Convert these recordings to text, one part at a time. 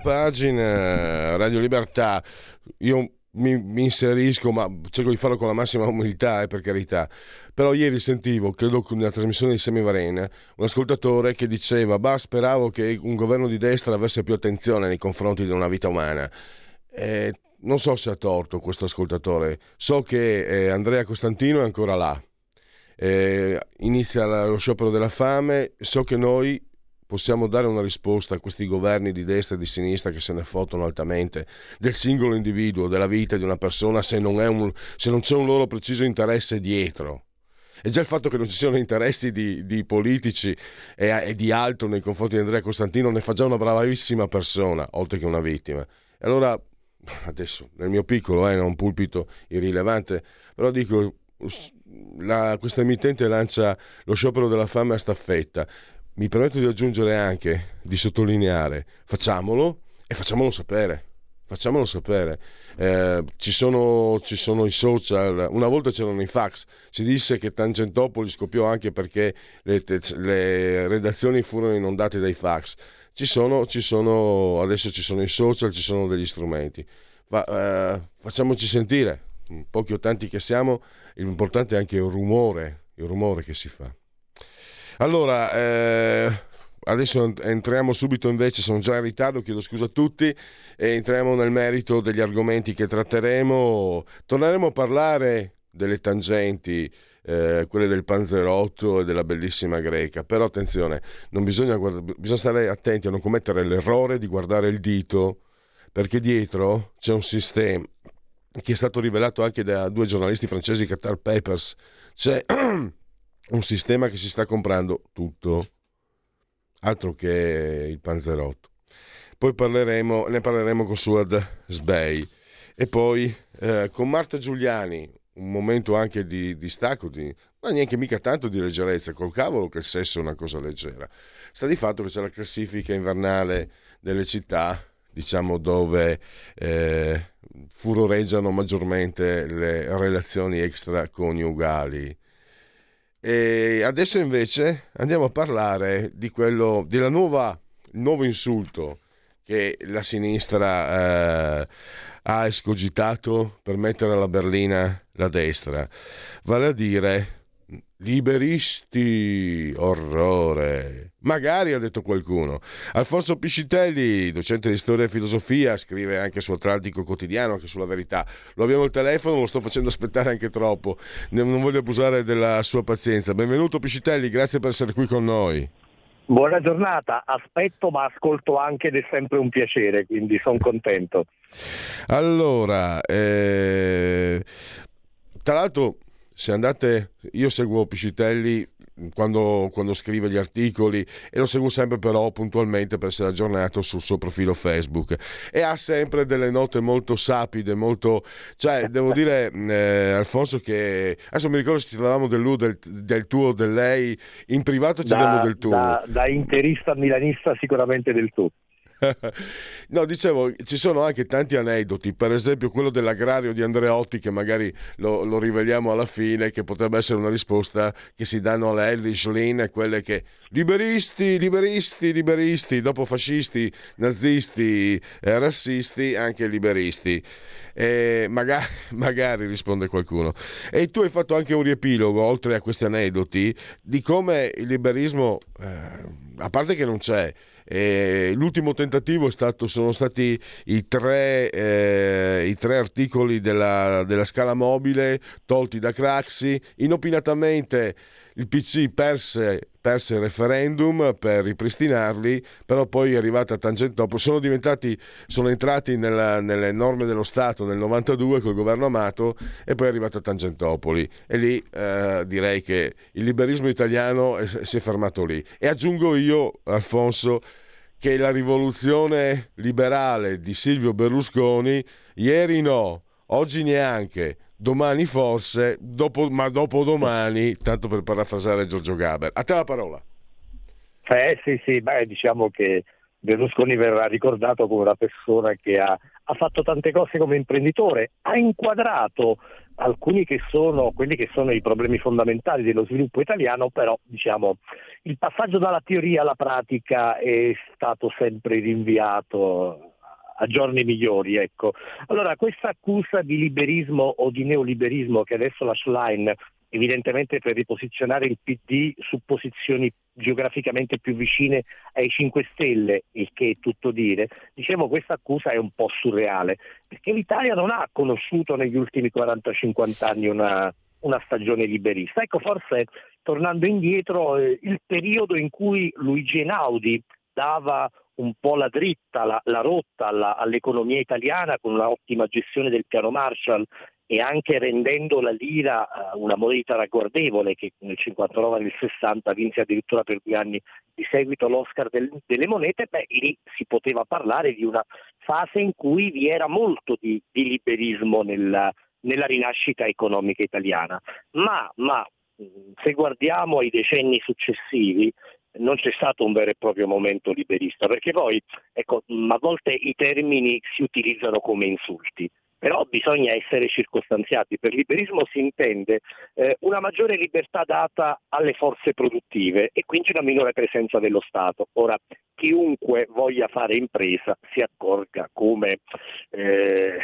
Pagina, Radio Libertà, io mi, mi, inserisco, ma cerco di farlo con la massima umiltà, eh, per carità. Però ieri sentivo, credo una trasmissione di Semivarena, un ascoltatore che diceva, bah, speravo che un governo di destra avesse più attenzione nei confronti di una vita umana. Eh, non so se ha torto questo ascoltatore, so che eh, Andrea Costantino è ancora là. Eh, inizia lo sciopero della fame, so che noi possiamo dare una risposta a questi governi di destra e di sinistra che se ne fottono altamente del singolo individuo, della vita di una persona se non, un, se non c'è un loro preciso interesse dietro. E già il fatto che non ci siano interessi di, di politici e, e, di altro nei confronti di Andrea Costantino ne fa già una bravissima persona, oltre che una vittima. E allora, adesso, nel mio piccolo, è eh, un pulpito irrilevante, però dico, la, questa emittente lancia lo sciopero della fame a staffetta mi permetto di aggiungere anche, di sottolineare, facciamolo e facciamolo sapere. Facciamolo sapere. Eh, ci, sono, ci, sono, i social, una volta c'erano i fax, si disse che Tangentopoli scoppiò anche perché le, le redazioni furono inondate dai fax. Ci sono, ci sono, adesso ci sono i social, ci sono degli strumenti. Fa, eh, facciamoci sentire, pochi o tanti che siamo, l'importante è anche il rumore, il rumore che si fa. Allora, eh, adesso entriamo subito invece, sono già in ritardo, chiedo scusa a tutti, e entriamo nel merito degli argomenti che tratteremo. Torneremo a parlare delle tangenti, eh, quelle del panzerotto e della bellissima greca, però attenzione, bisogna, guarda- bisogna stare attenti a non commettere l'errore di guardare il dito, perché dietro c'è un sistema che è stato rivelato anche da due giornalisti francesi, Qatar Papers, c'è un sistema che si sta comprando tutto, altro che il panzerotto. Poi parleremo, ne parleremo con Suad Sbei e poi eh, con Marta Giuliani, un momento anche di, di stacco, di, ma neanche mica tanto di leggerezza, col cavolo che il sesso è una cosa leggera. Sta di fatto che c'è la classifica invernale delle città, diciamo dove eh, furoreggiano maggiormente le relazioni extraconiugali e adesso invece andiamo a parlare di quello, della nuova, nuovo insulto che la sinistra eh, ha escogitato per mettere alla berlina la destra, vale a dire Liberisti, orrore. Magari ha detto qualcuno. Alfonso Piscitelli, docente di storia e filosofia, scrive anche su Atlantico Quotidiano, anche sulla verità. Lo abbiamo al telefono, lo sto facendo aspettare anche troppo. Non voglio abusare della sua pazienza. Benvenuto Piscitelli, grazie per essere qui con noi. Buona giornata, aspetto ma ascolto anche ed è sempre un piacere, quindi sono contento. Allora, eh, tra l'altro se andate, io seguo Piscitelli quando, quando, scrive gli articoli e lo seguo sempre però puntualmente per essere aggiornato sul suo profilo Facebook e ha sempre delle note molto sapide, molto... cioè devo dire eh, Alfonso che adesso mi ricordo se ci parlavamo del lui, del, del tuo, o del lei, in privato ci diamo del tuo. Da, da interista milanista sicuramente del tuo. no, dicevo, ci sono anche tanti aneddoti, per esempio quello dell'agrario di Andreotti, che magari lo, lo riveliamo alla fine, che potrebbe essere una risposta che si danno alle Lin e quelle che liberisti, liberisti, liberisti, dopo fascisti, nazisti, eh, rassisti, anche liberisti. Eh, magari, magari, risponde qualcuno. E tu hai fatto anche un riepilogo, oltre a questi aneddoti, di come il liberismo, eh, a parte che non c'è, eh, l'ultimo tentativo stato, sono stati i tre, eh, i tre articoli della, della, scala mobile tolti da Craxi. Inopinatamente il PC perse perse il referendum per ripristinarli, però poi è arrivata Tangentopoli, sono diventati, sono entrati nella, nelle norme dello Stato nel 92 col governo Amato e poi è arrivata Tangentopoli e lì eh, direi che il liberismo italiano è, si è fermato lì. E aggiungo io, Alfonso, che la rivoluzione liberale di Silvio Berlusconi, ieri no, oggi neanche, domani forse, dopo, ma dopodomani, tanto per parafrasare Giorgio Gaber. A te la parola. Eh sì, sì, beh, diciamo che Berlusconi verrà ricordato come una persona che ha, ha fatto tante cose come imprenditore, ha inquadrato alcuni che sono quelli che sono i problemi fondamentali dello sviluppo italiano, però diciamo, il passaggio dalla teoria alla pratica è stato sempre rinviato a giorni migliori. Ecco. Allora, questa accusa di liberismo o di neoliberismo che adesso la Schlein evidentemente per riposizionare il PD su posizioni geograficamente più vicine ai 5 Stelle, il che è tutto dire, dicevo questa accusa è un po' surreale, perché l'Italia non ha conosciuto negli ultimi 40-50 anni una, una stagione liberista. Ecco, forse tornando indietro, eh, il periodo in cui Luigi Einaudi dava un po' la dritta, la, la rotta alla, all'economia italiana con un'ottima gestione del piano Marshall e anche rendendo la lira uh, una moneta ragguardevole che nel 59 e nel 60 vinse addirittura per due anni di seguito l'Oscar del, delle monete, beh lì si poteva parlare di una fase in cui vi era molto di, di liberismo nella, nella, rinascita economica italiana. Ma, ma se guardiamo ai decenni successivi, non c'è stato un vero e proprio momento liberista, perché poi ecco, a volte i termini si utilizzano come insulti. Però bisogna essere circostanziati. Per liberismo si intende eh, una maggiore libertà data alle forze produttive e quindi una minore presenza dello Stato. Ora, chiunque voglia fare impresa si accorga come eh,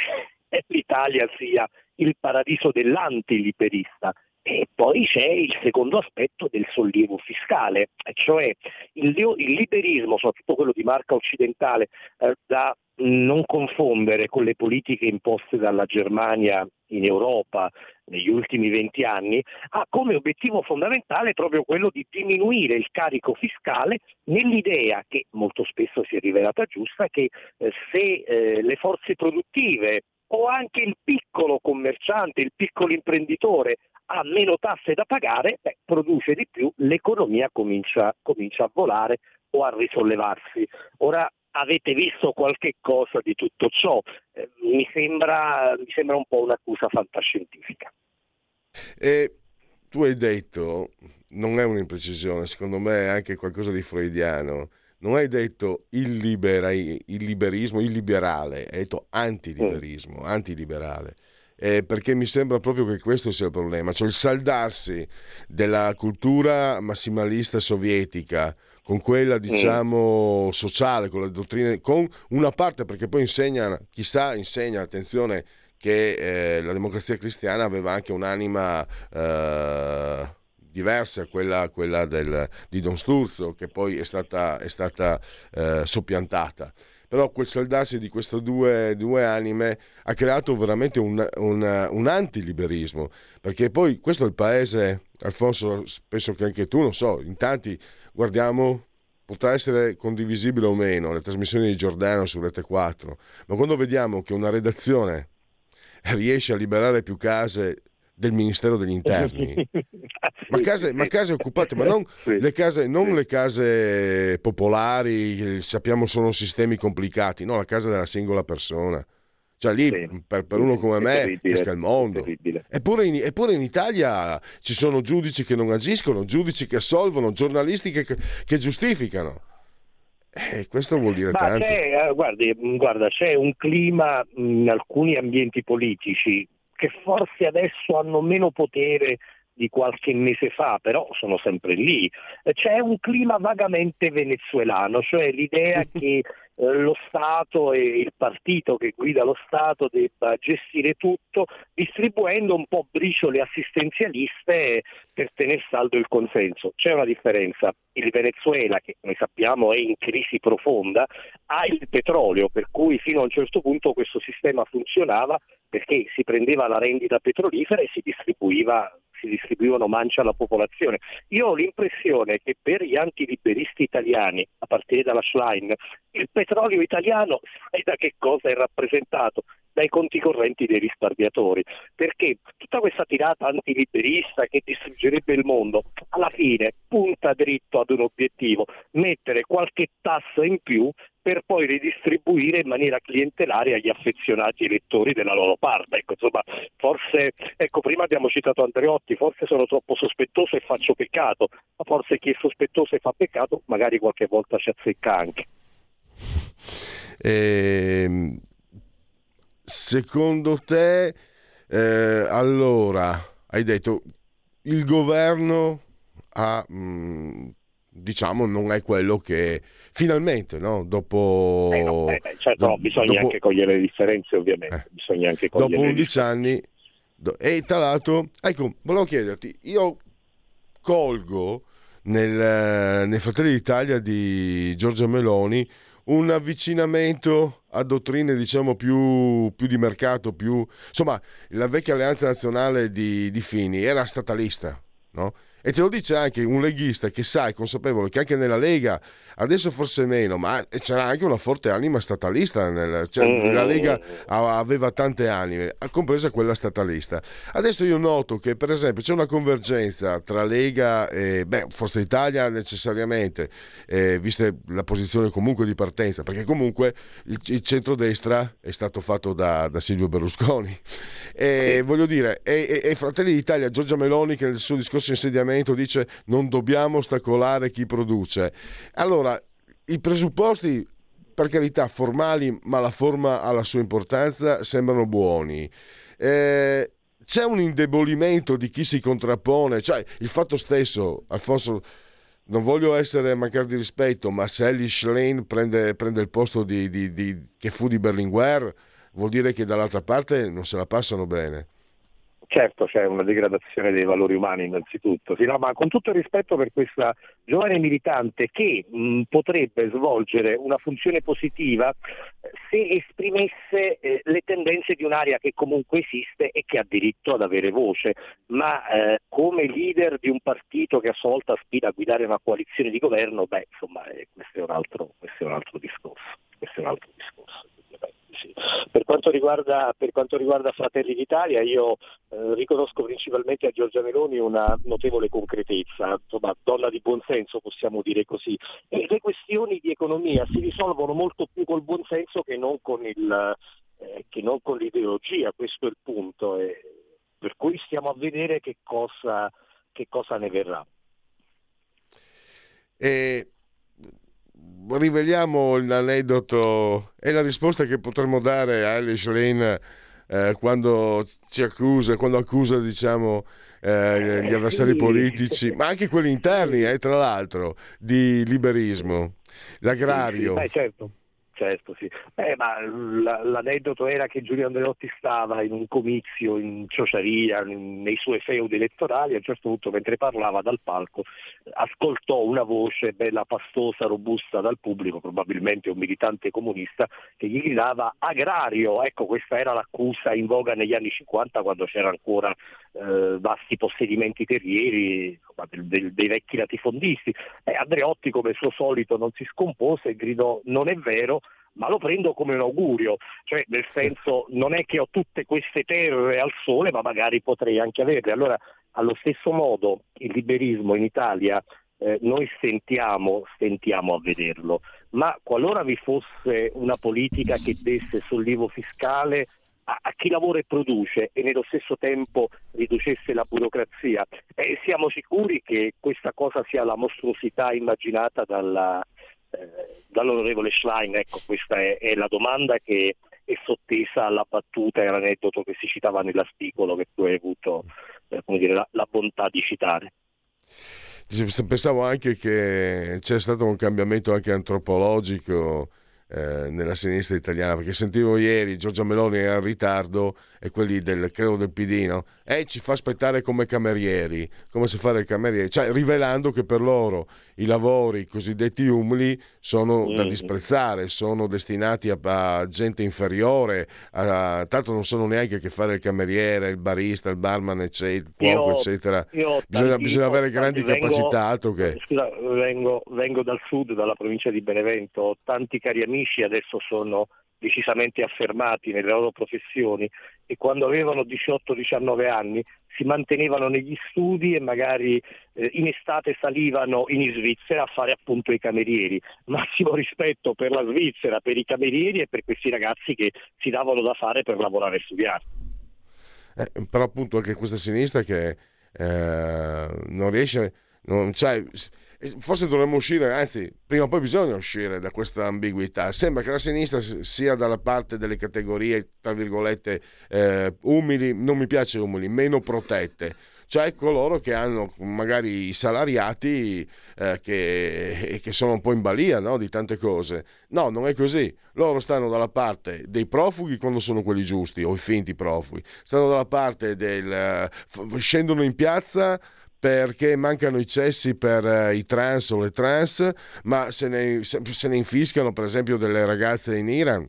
l'Italia sia il paradiso dell'antiliberista e poi c'è il secondo aspetto del sollievo fiscale, cioè il, il liberismo, soprattutto quello di marca occidentale, eh, da non confondere con le politiche imposte dalla Germania in Europa negli ultimi venti anni, ha come obiettivo fondamentale proprio quello di diminuire il carico fiscale nell'idea, che molto spesso si è rivelata giusta, che eh, se eh, le forze produttive o anche il piccolo commerciante, il piccolo imprenditore ha meno tasse da pagare, beh, produce di più, l'economia comincia, comincia a volare o a risollevarsi. Ora avete visto qualche cosa di tutto ciò? Eh, mi, sembra, mi, sembra, un po' un'accusa fantascientifica. E tu hai detto, non è un'imprecisione, secondo me è anche qualcosa di freudiano, non hai detto il, libera, il liberismo, il liberale, hai detto antiliberismo, mm. antiliberale eh, perché mi sembra proprio che questo sia il problema, cioè il saldarsi della cultura massimalista sovietica con quella diciamo sociale, con le dottrine, con una parte perché poi insegna, chissà insegna, attenzione, che eh, la democrazia cristiana aveva anche un'anima eh, diversa, quella, quella del, di Don Sturzo, che poi è stata, è stata eh, soppiantata però quel saldarsi di queste due, due anime ha creato veramente un, un, un antiliberismo, perché poi questo è il paese, Alfonso, penso che anche tu, non so, in tanti guardiamo potrà essere condivisibile o meno le trasmissioni di Giordano su Rete 4, ma quando vediamo che una redazione riesce a liberare più case del Ministero degli Interni. ma, case, ma case occupate, ma non, le case, non le case popolari, sappiamo sono sistemi complicati, no, la casa della singola persona. Cioè lì sì, per, per, uno come me esca il mondo. Eppure in, eppure in, Italia ci sono giudici che non agiscono, giudici che assolvono, giornalisti che, che giustificano. Eh, questo vuol dire Ma tanto. C'è, eh, guardi, guarda, c'è un clima in alcuni ambienti politici che forse adesso hanno meno potere di qualche mese fa, però sono sempre lì. C'è un clima vagamente venezuelano, cioè l'idea che eh, lo Stato e il partito che guida lo Stato debba gestire tutto distribuendo un po' briciole assistenzialiste per tenere saldo il consenso. C'è una differenza. Il Venezuela, che noi sappiamo è in crisi profonda, ha il petrolio, per cui fino a un certo punto questo sistema funzionava perché si prendeva la rendita petrolifera e si si distribuivano mance alla popolazione. Io ho l'impressione che per gli antiliberisti italiani, a partire dalla Schlein, il petrolio italiano, sai da che cosa è rappresentato? dai conti correnti dei risparmiatori, perché tutta questa tirata antiliberista che distruggerebbe il mondo, alla fine punta dritto ad un obiettivo, mettere qualche tasso in più per poi ridistribuire in maniera clientelare agli affezionati elettori della loro parte. Ecco, insomma, forse, ecco, prima abbiamo citato Andreotti, forse sono troppo sospettoso e faccio peccato, ma forse chi è sospettoso e fa peccato magari qualche volta ci azzecca anche. Eh, secondo te, eh, allora, hai detto, il governo ha, mh, mm, diciamo, non è quello che finalmente, no? Dopo... Eh no, eh, certo, no, bisogna dopo, anche cogliere le differenze, ovviamente. Eh, bisogna anche cogliere dopo 11 anni, e tra l'altro, ecco, volevo chiederti, io colgo nel, nel Fratelli d'Italia di Giorgia Meloni un avvicinamento a dottrine diciamo più, più, di mercato, più... insomma la vecchia alleanza nazionale di, di Fini era statalista, no? E te lo dice anche un leghista che sa, è consapevole che anche nella Lega, adesso forse meno, ma c'era anche una forte anima statalista. Nel, cioè, mm. La Lega aveva tante anime, compresa quella statalista. Adesso io noto che, per esempio, c'è una convergenza tra Lega e beh, Forza Italia necessariamente, eh, vista la posizione comunque di partenza, perché comunque il, il centrodestra è stato fatto da, da Silvio Berlusconi. E voglio dire, e, e, e Fratelli d'Italia, Giorgia Meloni, che nel suo discorso di insediamento Parlamento dice non dobbiamo ostacolare chi produce. Allora, i presupposti, per carità, formali, ma la forma ha la sua importanza, sembrano buoni. Eh, c'è un indebolimento di chi si contrappone, cioè il fatto stesso, Alfonso, non voglio essere mancare di rispetto, ma se Ellie Schlein prende, prende il posto di, di, di, che fu di Berlinguer, vuol dire che dall'altra parte non se la passano bene. Certo c'è una degradazione dei valori umani innanzitutto, sì, no, ma con tutto il rispetto per questa giovane militante che mh, potrebbe svolgere una funzione positiva eh, se esprimesse eh, le tendenze di un'area che comunque esiste e che ha diritto ad avere voce, ma eh, come leader di un partito che a sua volta aspira a guidare una coalizione di governo, beh insomma eh, questo, è altro, questo è altro discorso. Questo è un altro discorso sì. Per quanto riguarda, per quanto riguarda Fratelli d'Italia io eh, riconosco principalmente a Giorgia Meloni una notevole concretezza, insomma donna di buonsenso possiamo dire così. E le questioni di economia si risolvono molto più col buonsenso che non con, il, eh, che non con l'ideologia, questo è il punto. Eh, per cui stiamo a vedere che cosa, che cosa ne verrà. E riveliamo l'aneddoto e la risposta che potremmo dare a Alice Lane eh, quando ci accusa, quando accusa diciamo, eh, gli avversari politici, ma anche quelli interni, eh, tra l'altro, di liberismo, l'agrario. Sì, sì, certo. Certo, sì. Eh, ma l'aneddoto era che Giulio Andreotti stava in un comizio in Ciociaria, nei suoi feudi elettorali, a un certo punto mentre parlava dal palco ascoltò una voce bella pastosa, robusta dal pubblico, probabilmente un militante comunista, che gli gridava agrario. Ecco, questa era l'accusa in voga negli anni 50 quando c'erano ancora eh, vasti possedimenti terrieri insomma, del, del, dei vecchi latifondisti. Eh, Andreotti come suo solito non si scompose e gridò non è vero, ma lo prendo come un augurio, cioè nel senso non è che ho tutte queste terre al sole, ma magari potrei anche averle. Allora, allo stesso modo, il liberismo in Italia eh, noi stentiamo, stentiamo a vederlo, ma qualora vi fosse una politica che desse sollievo fiscale a, a, chi lavora e produce e nello stesso tempo riducesse la burocrazia, eh, siamo sicuri che questa cosa sia la mostruosità immaginata dalla, eh, dall'onorevole Schlein? Ecco, questa è, è, la domanda che è sottesa alla battuta e all'aneddoto che si citava nell'articolo che tu hai avuto eh, dire, la, la bontà di citare. Pensavo anche che c'è stato un cambiamento anche antropologico eh, nella sinistra italiana, perché sentivo ieri Giorgia Meloni era in ritardo e quelli del credo del PD, no? E ci fa aspettare come camerieri, come se fare il cameriere, cioè rivelando che per loro i lavori cosiddetti umili sono da mm. disprezzare, sono destinati a, a gente inferiore, a, tanto non sono neanche a che fare il cameriere, il barista, il barman, eccetera, il cuoco, eccetera. Io bisogna, bisogna, avere grandi vengo, capacità, altro che... Scusa, vengo, vengo dal sud, dalla provincia di Benevento, tanti cari amici adesso sono decisamente affermati nelle loro professioni e quando avevano 18-19 anni si mantenevano negli studi e magari eh, in estate salivano in Svizzera a fare appunto i camerieri. Massimo rispetto per la Svizzera, per i camerieri e per questi ragazzi che si davano da fare per lavorare e studiare. Eh, però appunto anche questa sinistra che eh, non riesce, non, cioè, forse dovremmo uscire, anzi, prima o poi bisogna uscire da questa ambiguità. Sembra che la sinistra sia dalla parte delle categorie, tra virgolette, eh, umili, non mi piace umili, meno protette. Cioè coloro che hanno magari i salariati eh, che, che, sono un po' in balia no? di tante cose. No, non è così. Loro stanno dalla parte dei profughi quando sono quelli giusti, o i finti profughi. Stanno dalla parte del... scendono in piazza perché mancano i cessi per uh, i trans o le trans, ma se ne, se, se ne, infischiano per esempio delle ragazze in Iran,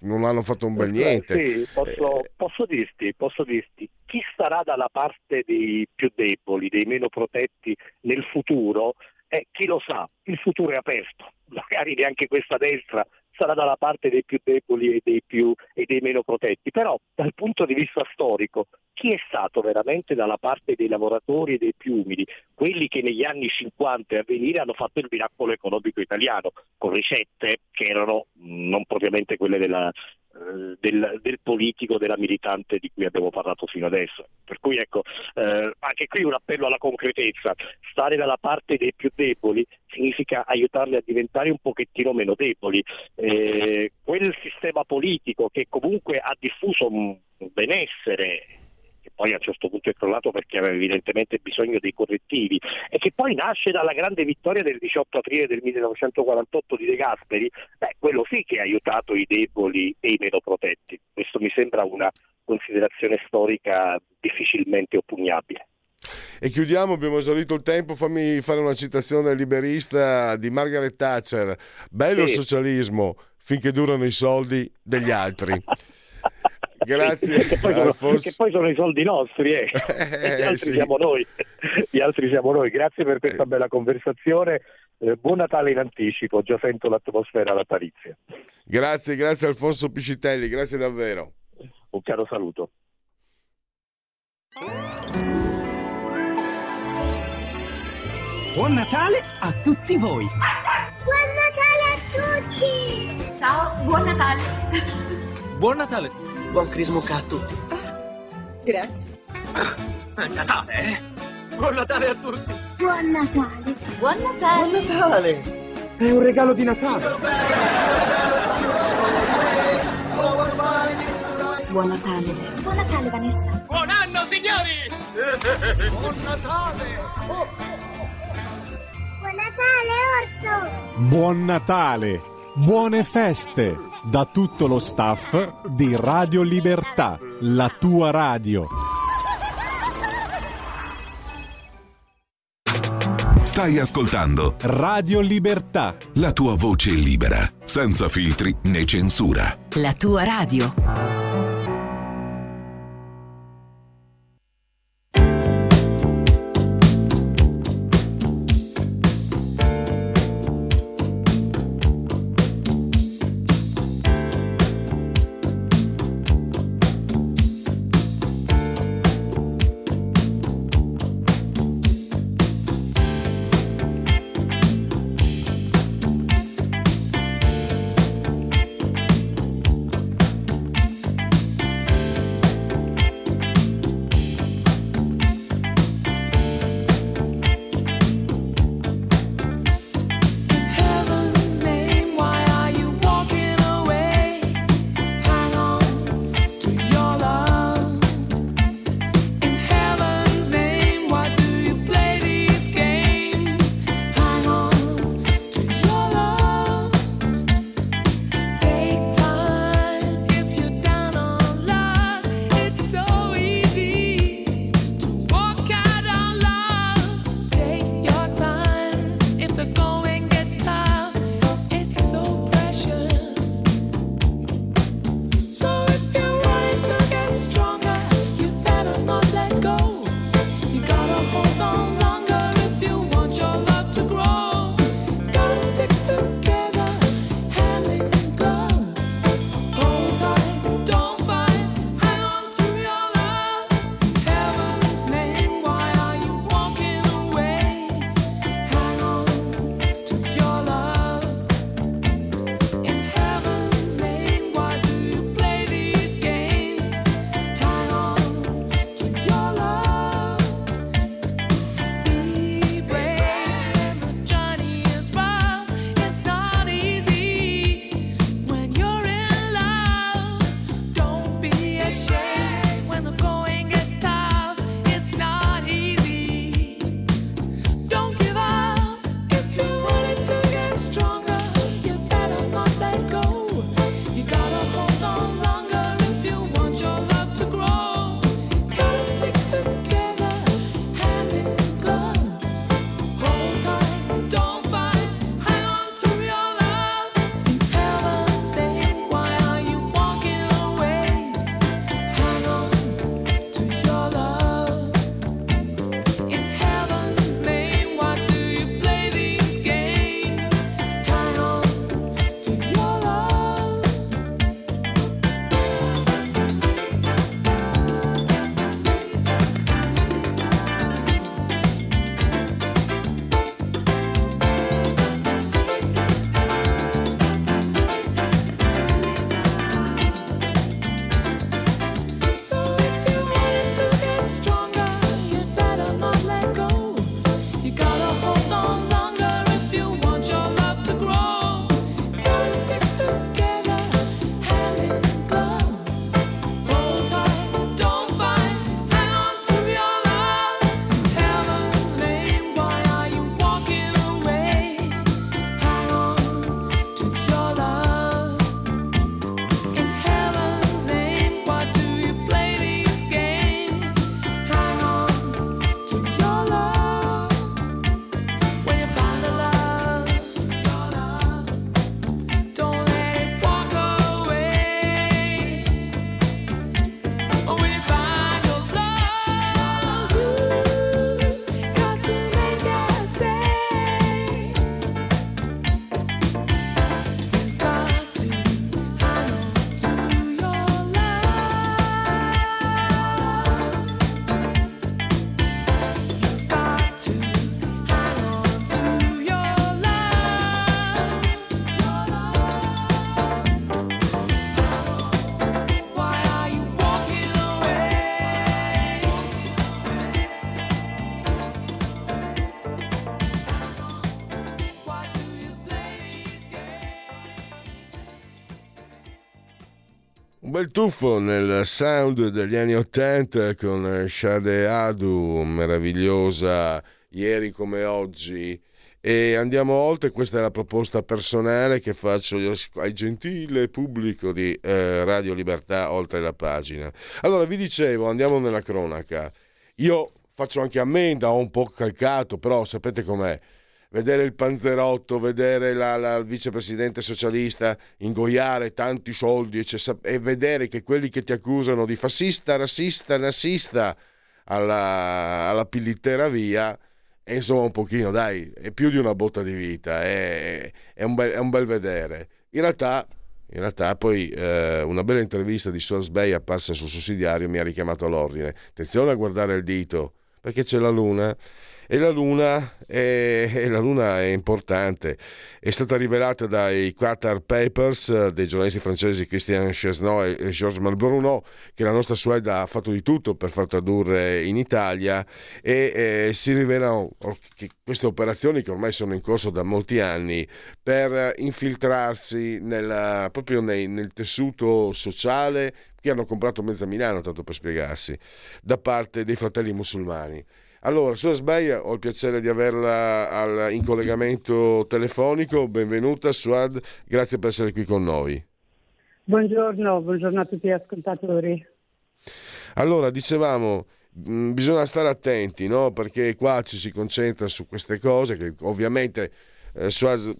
non hanno fatto un bel eh, niente. Sì, posso, eh. posso, dirti, posso dirti, chi starà dalla parte dei più deboli, dei meno protetti nel futuro, eh, chi lo sa, il futuro è aperto, magari neanche questa destra sarà dalla parte dei più deboli e dei, più, e dei meno protetti, però dal punto di vista storico chi è stato veramente dalla parte dei lavoratori e dei più umili, quelli che negli anni 50 e a venire hanno fatto il miracolo economico italiano, con ricette che erano non propriamente quelle della, del, del, politico, della militante di cui abbiamo parlato fino adesso. Per cui ecco, eh, anche qui un appello alla concretezza. Stare dalla parte dei più deboli significa aiutarli a diventare un pochettino meno deboli. Eh, quel sistema politico che comunque ha diffuso un benessere poi a un certo punto è crollato perché aveva evidentemente bisogno dei correttivi e che poi nasce dalla grande vittoria del 18 aprile del 1948 di De Gasperi, beh, quello sì che ha aiutato i deboli e i meno protetti. Questo mi sembra una considerazione storica difficilmente oppugnabile. E chiudiamo, abbiamo esaurito il tempo, fammi fare una citazione liberista di Margaret Thatcher. Bello sì. il socialismo finché durano i soldi degli altri. Grazie. che, poi sono, che poi sono i soldi nostri, eh. eh gli, altri sì. siamo noi. gli altri siamo noi. Grazie per questa eh. bella conversazione. Eh, buon Natale in anticipo, già sento l'atmosfera natalizia. Grazie, grazie Alfonso Piscitelli, grazie davvero. Un caro saluto. Buon Natale a tutti voi! Buon Natale a tutti! Ciao, buon Natale! Buon Natale! Buon Crismuca a tutti. Grazie. È Natale, eh? Buon Natale a tutti! Buon Natale! Buon Natale! Buon Natale! È un regalo di Natale! Buon Natale! Buon Natale, Vanessa! Buon anno, signori! Buon Natale! Buon Natale, Orso! Buon Natale! Buone feste! Da tutto lo staff di Radio Libertà, la tua radio. Stai ascoltando Radio Libertà, la tua voce libera, senza filtri né censura. La tua radio. Tuffo nel sound degli anni Ottanta con Shade Adu, meravigliosa ieri come oggi. E andiamo oltre, questa è la proposta personale che faccio al gentile pubblico di eh, Radio Libertà oltre la pagina. Allora, vi dicevo, andiamo nella cronaca. Io faccio anche ammenda, ho un po' calcato, però sapete com'è vedere il panzerotto, vedere la, la vicepresidente socialista ingoiare tanti soldi e, e, vedere che quelli che ti accusano di fascista, razzista, nazista alla, alla pillitera via, è insomma un pochino, dai, è più di una botta di vita, è, è, un, bel, è un, bel, vedere. In realtà, in realtà poi eh, una bella intervista di Source Bay apparsa sul sussidiario mi ha richiamato all'ordine. Attenzione a guardare il dito, perché c'è la luna e la Luna è, e la Luna è importante. È stata rivelata dai Qatar Papers dei giornalisti francesi Christian Chesneau e Georges Malbruno che la nostra Suède ha fatto di tutto per far tradurre in Italia e eh, si rivelano queste operazioni che ormai sono in corso da molti anni per infiltrarsi nella, proprio nei, nel tessuto sociale che hanno comprato mezza Milano, tanto per spiegarsi, da parte dei fratelli musulmani. Allora, Suor Sbaia, ho il piacere di averla al, in collegamento telefonico. Benvenuta Suad, grazie per essere qui con noi. Buongiorno, buongiorno a tutti gli ascoltatori. Allora, dicevamo, mh, mm, bisogna stare attenti, no? Perché qua ci si concentra su queste cose che ovviamente eh, Suad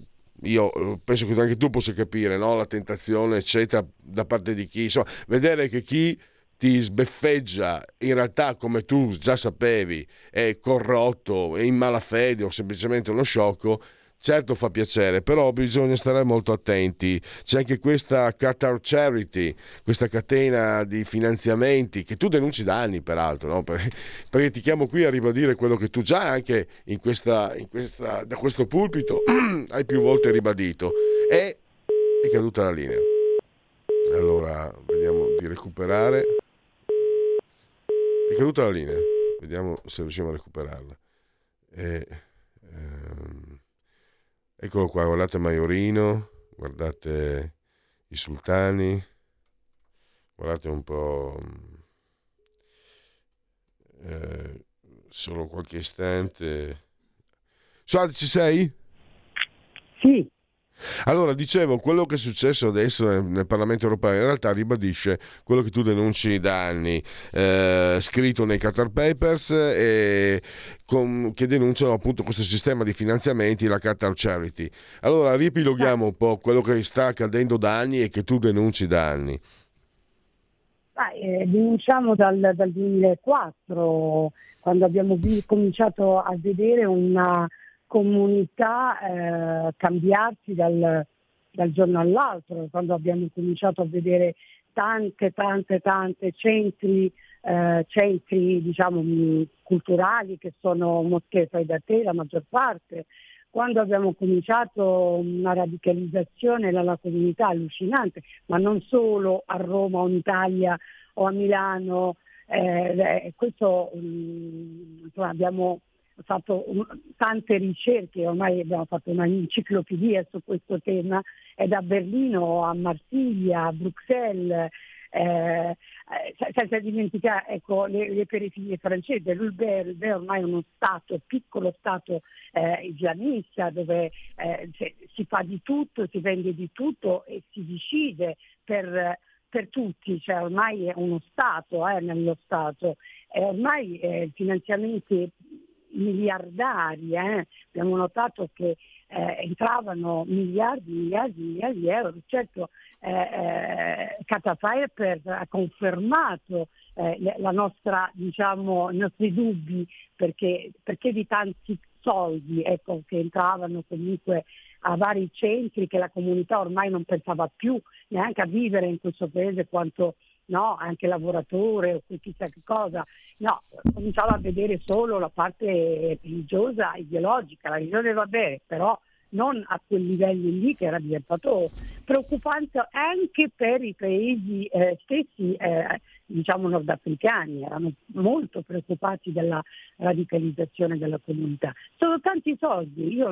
io penso che anche tu possa capire no? la tentazione eccetera da parte di chi insomma, vedere che chi ti sbeffeggia, in realtà come tu già sapevi è corrotto, è in malafede o semplicemente uno sciocco, certo fa piacere, però bisogna stare molto attenti. C'è anche questa Qatar Charity, questa catena di finanziamenti che tu denunci da anni, peraltro, no? perché ti chiamo qui a ribadire quello che tu già anche in questa, in questa, da questo pulpito hai più volte ribadito. E è caduta la linea. Allora, vediamo di recuperare. È caduta la linea, vediamo se riusciamo a recuperarla. E, ehm, eccolo qua, guardate Maiorino, guardate i sultani, guardate un po'... Eh, solo qualche istante. Suad, ci sei? Sì. Allora, dicevo, quello che è successo adesso nel, Parlamento europeo in realtà ribadisce quello che tu denunci da anni, eh, scritto nei Qatar Papers, e con, che denunciano appunto questo sistema di finanziamenti, la Qatar Charity. Allora, riepiloghiamo un po' quello che sta accadendo da anni e che tu denunci da anni. Ah, eh, denunciamo dal, dal 2004, quando abbiamo cominciato a vedere una comunità eh, cambiarsi dal, dal giorno all'altro, quando abbiamo cominciato a vedere tante, tante, tante centri, eh, centri diciamo, culturali che sono moschee fai da te, la maggior parte, quando abbiamo cominciato una radicalizzazione nella comunità allucinante, ma non solo a Roma o in Italia o a Milano, eh, questo mh, mm, abbiamo fatto tante ricerche, ormai abbiamo fatto una enciclopedia su questo tema, è da Berlino a Marsiglia, a Bruxelles, eh, eh senza dimenticare ecco, le, le periferie francesi, l'Ulber, è ormai uno stato, piccolo stato eh, islamista dove eh, si fa di tutto, si vende di tutto e si decide per, per tutti, cioè ormai è uno Stato eh, nello Stato. E ormai eh, finanziamenti miliardari, eh? abbiamo notato che eh, entravano miliardi, miliardi, miliardi di euro. Certo, eh, eh, ha confermato eh, nostra, diciamo, i nostri dubbi perché, perché di tanti soldi ecco, che entravano comunque a vari centri che la comunità ormai non pensava più neanche a vivere in questo paese quanto no? anche lavoratore o chissà che cosa, no, cominciava a vedere solo la parte religiosa, ideologica, la religione va bene, però non a quel livello lì che era diventato preoccupante anche per i paesi eh, stessi eh, diciamo nordafricani, erano molto preoccupati della radicalizzazione della comunità. Sono tanti soldi, io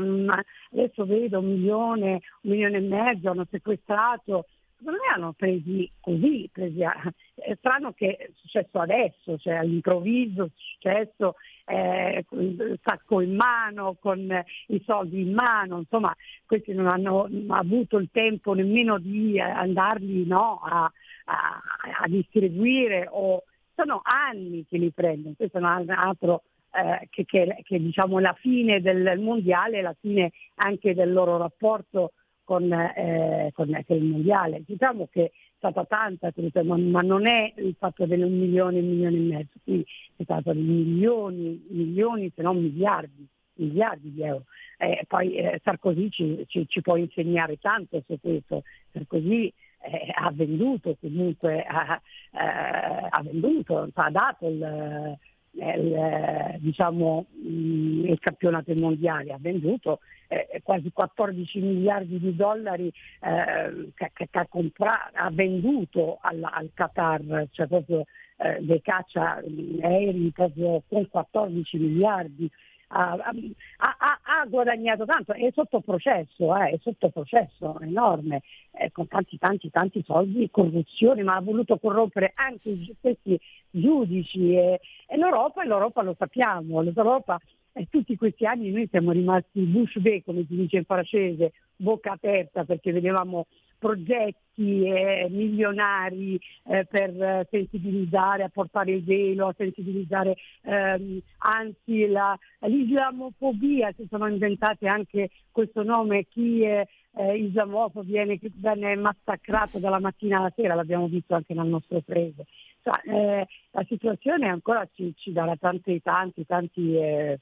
adesso vedo un milione, un milione e mezzo hanno sequestrato secondo me hanno presi così, presi a, è strano che è successo adesso, cioè all'improvviso è successo eh, il sacco in mano, con i soldi in mano, insomma questi non hanno avuto il tempo nemmeno di andarli no, a, a, a, distribuire o sono anni che li prendono, questo è un altro eh, che, che, che diciamo la fine del mondiale, la fine anche del loro rapporto con, eh, con, il mondiale. Diciamo che è stata tanta, ma non è il fatto delle un milione, un milione e mezzo, qui è stato di milioni, milioni se non miliardi, miliardi di euro. Eh, poi eh, Sarkozy ci, ci, ci, può insegnare tanto su questo, Sarkozy eh, ha venduto comunque, ha, eh, ha venduto, ha dato il il, diciamo, mm, il campionato mondiale, ha venduto eh, quasi 14 miliardi di dollari eh, che, che, ha, compra- ha, venduto al, al Qatar, cioè proprio eh, dei caccia aerei proprio con 14 miliardi ha, ha, ha, guadagnato tanto, è sotto processo, eh, è sotto processo enorme, eh, con tanti tanti tanti soldi, corruzione, ma ha voluto corrompere anche gli giudici e, e l'Europa, e l'Europa lo sappiamo, l'Europa e tutti questi anni noi siamo rimasti bush bée, come si dice in francese, bocca aperta perché vedevamo progetti eh, milionari eh, per sensibilizzare, a portare il velo, a sensibilizzare ehm, anzi la, l'islamofobia, si sono inventate anche questo nome, chi è eh, islamofobo viene, viene massacrato dalla mattina alla sera, l'abbiamo visto anche nel nostro paese. Cioè, eh, la situazione ancora ci, ci darà tanti, tanti, tanti eh,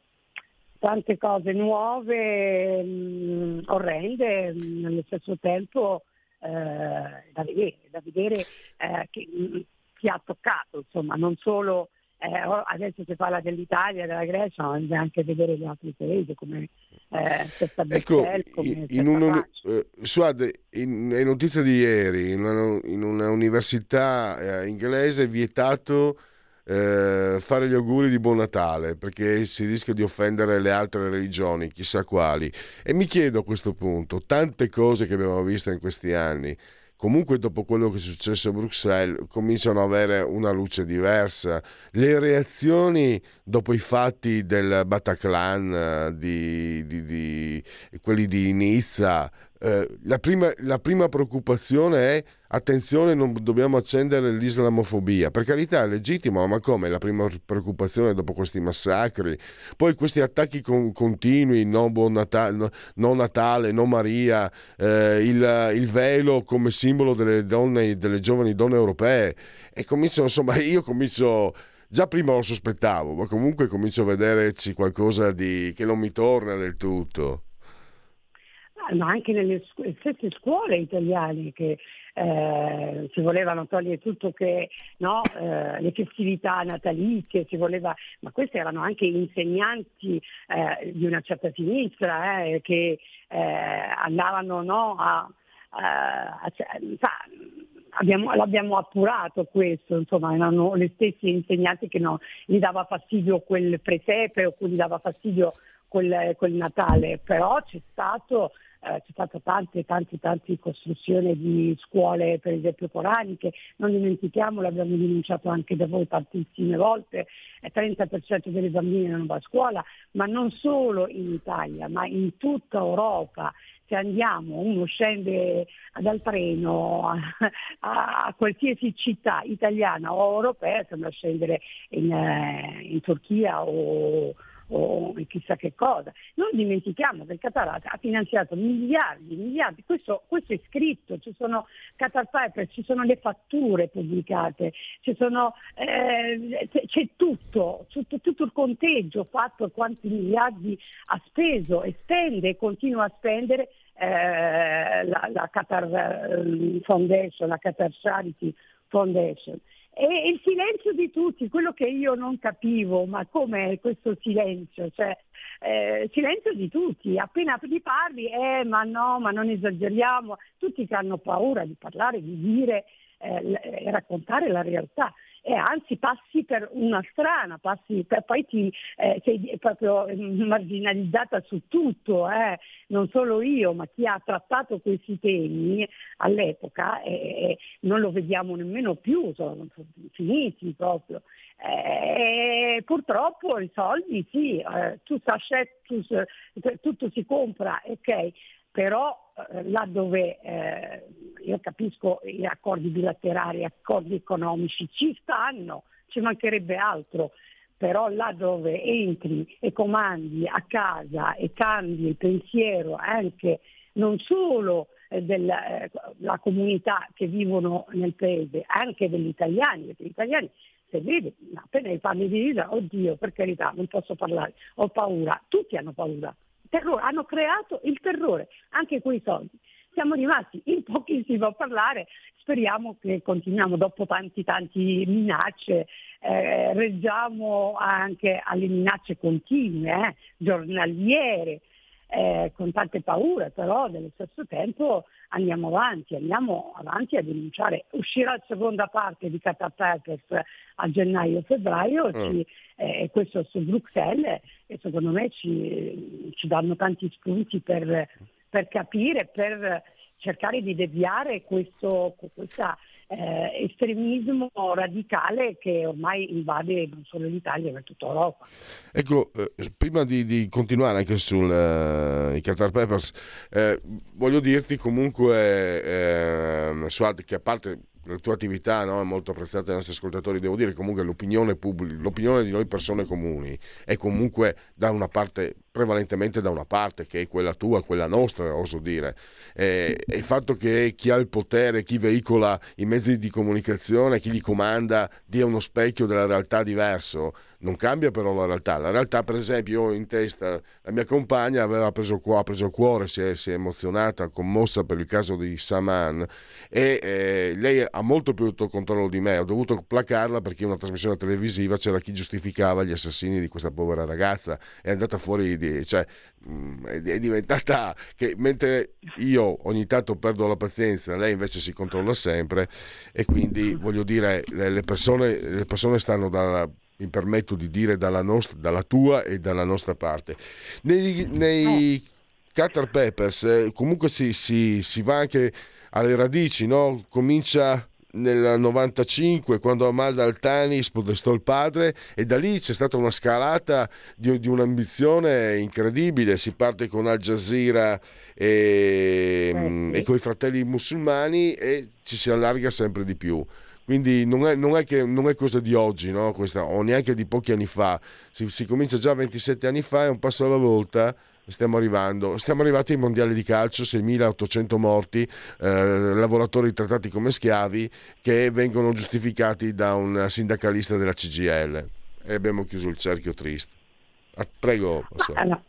tante cose nuove, mh, mm, orrende, mh, mm, nello stesso tempo eh, da vedere, da vedere eh, mh, mm, chi ha toccato, insomma, non solo eh, adesso si parla dell'Italia, della Grecia, ma bisogna anche vedere gli altri paesi come eh, Sesta ecco, come in, un, eh, Suad, in, è notizia di ieri, in una, in una università eh, inglese è vietato eh, fare gli auguri di buon Natale perché si rischia di offendere le altre religioni, chissà quali. E mi chiedo a questo punto, tante cose che abbiamo visto in questi anni, comunque dopo quello che è successo a Bruxelles cominciano ad avere una luce diversa. Le reazioni dopo i fatti del Bataclan, di, di, di quelli di Nizza, eh, la, prima, la, prima, preoccupazione è attenzione non dobbiamo accendere l'islamofobia. Per carità è legittimo ma come? La prima preoccupazione dopo questi massacri. Poi questi attacchi con, continui no buon Natale no, no Natale no Maria eh, il, il, velo come simbolo delle donne delle giovani donne europee. E comincio insomma io comincio già prima lo sospettavo ma comunque comincio a vederci qualcosa di, che non mi torna del tutto ma anche nelle stesse scuole italiane che eh, si volevano togliere tutto che no, eh, le festività natalizie, voleva, ma questi erano anche insegnanti eh, di una certa sinistra eh, che eh, andavano no, a, a, a, a Abbiamo, l'abbiamo appurato questo, insomma, erano le stesse insegnanti che no, gli dava fastidio quel presepe o gli dava fastidio quel, quel Natale, però c'è stato eh, c'è stata tante, tante, tante costruzioni di scuole, per esempio coraniche, non dimentichiamo, l'abbiamo denunciato anche da voi tantissime volte, il 30% delle bambine non va a scuola, ma non solo in Italia, ma in tutta Europa. Se andiamo, uno scende dal treno a, a, a, qualsiasi città italiana o europea, sembra scendere in, eh, in Turchia o, o chissà che cosa. Non dimentichiamo che il Qatar ha finanziato miliardi, miliardi, questo, questo è scritto, ci sono Qatar Papers, ci sono le fatture pubblicate, sono, eh, c'è tutto, tutto, tutto, il conteggio fatto quanti miliardi ha speso e spende e continua a spendere eh, la, la Qatar eh, Foundation, la Qatar Charity Foundation. E il silenzio di tutti, quello che io non capivo, ma com'è questo silenzio? Cioè, eh, silenzio di tutti, appena gli parli, eh, ma no, ma non esageriamo, tutti che hanno paura di parlare, di dire, eh, raccontare la realtà. E anzi passi per una strana, passi per, poi ti, eh, sei proprio marginalizzata su tutto, eh. non solo io, ma chi ha trattato questi temi all'epoca eh, non lo vediamo nemmeno più, sono finiti proprio. Eh, purtroppo i soldi sì, eh, tutto, tutto si compra, ok, però eh, là dove eh, io capisco gli accordi bilaterali, gli accordi economici ci stanno, ci mancherebbe altro, però là dove entri e comandi a casa e cambi il pensiero anche non solo eh, della eh, comunità che vivono nel paese, anche degli italiani, perché gli italiani se vedi, appena parli di vita, oddio, per carità, non posso parlare, ho paura, tutti hanno paura, terrore, hanno creato il terrore, anche quei soldi. Siamo rimasti in pochissimo a parlare, speriamo che continuiamo dopo tanti tanti minacce, eh, reggiamo anche alle minacce continue, eh, giornaliere, eh, con tante paure, però nello stesso tempo andiamo avanti, andiamo avanti a denunciare. Uscirà la seconda parte di Catapepes a gennaio-febbraio, mm. eh, questo su Bruxelles e secondo me ci, ci danno tanti spunti per, per capire, per cercare di deviare questo, questa eh, estremismo radicale che ormai invade non solo l'Italia ma tutta Europa. Ecco, eh, prima di, di, continuare anche sui uh, Qatar Peppers, eh, voglio dirti comunque, eh, Suad, che a parte la tua attività no, è molto apprezzata dai nostri ascoltatori, devo dire comunque l'opinione, pubblica, l'opinione di noi persone comuni è comunque da una parte prevalentemente da una parte, che è quella tua, quella nostra, oso dire. E, e, il fatto che chi ha il potere, chi veicola i mezzi di comunicazione, chi li comanda, dia uno specchio della realtà diverso, non cambia però la realtà. La realtà, per esempio, io in testa, la mia compagna aveva preso, ha preso cuore, si è, si è, emozionata, commossa per il caso di Saman e eh, lei ha molto più autocontrollo di me. Ho dovuto placarla perché in una trasmissione televisiva c'era chi giustificava gli assassini di questa povera ragazza. È andata fuori di, cioè, mm, è diventata che mentre io ogni tanto perdo la pazienza, lei invece si controlla sempre e quindi voglio dire le persone, le persone stanno dalla mi permetto di dire dalla, nostra, dalla tua e dalla nostra parte. Nei, nei Qatar Peppers eh, comunque si, si, si, va anche alle radici, no? comincia nel 95 quando Amal Altani spodestò il padre e da lì c'è stata una scalata di, di un'ambizione incredibile, si parte con Al Jazeera e, eh, sì. e con i fratelli musulmani e ci si allarga sempre di più. Quindi non è, non è, che, non è cosa di oggi, no? Questa, o neanche di pochi anni fa, si, si comincia già 27 anni fa, è un passo alla volta stiamo arrivando. Stiamo arrivati ai mondiali di calcio, 6.800 morti, eh, lavoratori trattati come schiavi che vengono giustificati da un sindacalista della CGL. E abbiamo chiuso il cerchio triste. Ah, prego. Ma,